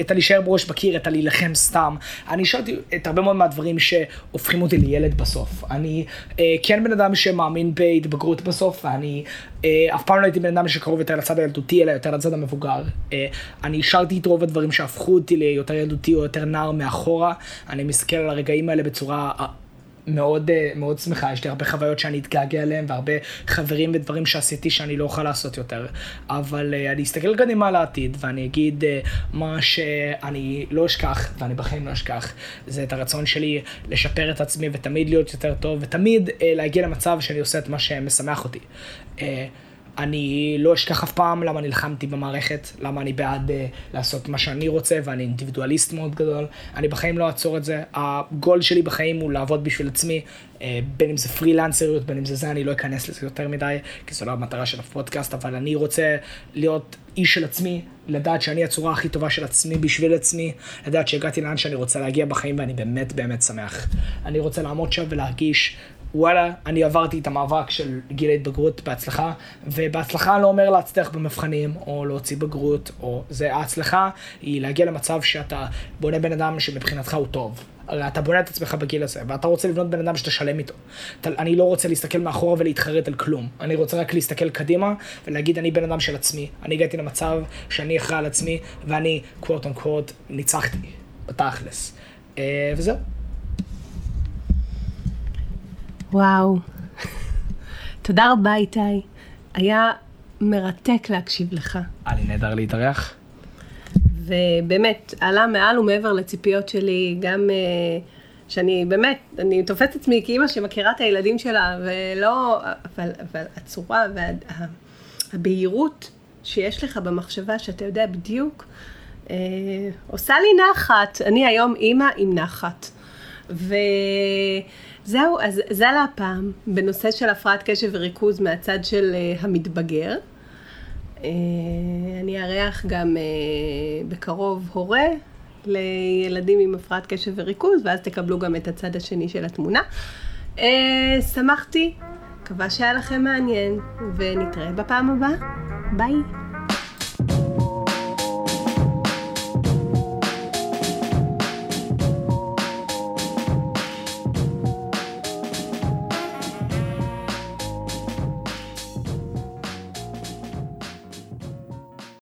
את הלהישאר בראש בקיר, את הלהילחם סתם. אני השארתי את הרבה מאוד מהדברים שהופכים אותי לילד בסוף. אני אה, כן בן אדם שמאמין בהתבגרות בסוף, ואני אה, אף פעם לא הייתי בן אדם שקרוב יותר לצד הילדותי, אלא יותר לצד המבוגר. אה, אני השארתי את רוב הדברים שהפכו אותי ליותר ילדותי או יותר נער מאחורה. אני מסתכל על הרגעים האלה בצורה מאוד, אה, מאוד שמחה, יש לי הרבה חוויות שאני אתגעגע אליהן, והרבה חברים ודברים שעשיתי שאני לא אוכל לעשות יותר. אבל uh, אני אסתכל קדימה העתיד, ואני אגיד uh, מה שאני לא אשכח, ואני בחיים לא אשכח, זה את הרצון שלי לשפר את עצמי ותמיד להיות יותר טוב, ותמיד uh, להגיע למצב שאני עושה את מה שמשמח אותי. Uh, אני לא אשכח אף פעם למה נלחמתי במערכת, למה אני בעד uh, לעשות מה שאני רוצה, ואני אינדיבידואליסט מאוד גדול. אני בחיים לא אעצור את זה. הגול שלי בחיים הוא לעבוד בשביל עצמי, uh, בין אם זה פרילנסריות, בין אם זה זה, אני לא אכנס לזה יותר מדי, כי זו לא המטרה של הפודקאסט, אבל אני רוצה להיות איש של עצמי, לדעת שאני הצורה הכי טובה של עצמי בשביל עצמי, לדעת שהגעתי לאן שאני רוצה להגיע בחיים, ואני באמת באמת שמח. אני רוצה לעמוד שם ולהרגיש וואלה, אני עברתי את המאבק של גיל ההתבגרות בהצלחה, ובהצלחה לא אומר להצליח במבחנים, או להוציא בגרות, או זה, ההצלחה היא להגיע למצב שאתה בונה בן אדם שמבחינתך הוא טוב. הרי אתה בונה את עצמך בגיל הזה, ואתה רוצה לבנות בן אדם שאתה שלם איתו. אתה, אני לא רוצה להסתכל מאחורה ולהתחרט על כלום. אני רוצה רק להסתכל קדימה ולהגיד אני בן אדם של עצמי. אני הגעתי למצב שאני אחראי על עצמי, ואני, קוואט און ניצחתי, בתכלס. אה, וזהו.
וואו. תודה רבה, איתי. היה מרתק להקשיב לך.
היה לי נהדר להתארח.
ובאמת, עלה מעל ומעבר לציפיות שלי, גם uh, שאני באמת, אני תופסת עצמי כאימא שמכירה את הילדים שלה, ולא, אבל, אבל הצורה והבהירות שיש לך במחשבה, שאתה יודע בדיוק, uh, עושה לי נחת. אני היום אימא עם נחת. ו... זהו, אז זה על הפעם, בנושא של הפרעת קשב וריכוז מהצד של uh, המתבגר. Uh, אני אארח גם uh, בקרוב הורה לילדים עם הפרעת קשב וריכוז, ואז תקבלו גם את הצד השני של התמונה. Uh, שמחתי, מקווה שהיה לכם מעניין, ונתראה בפעם הבאה. ביי.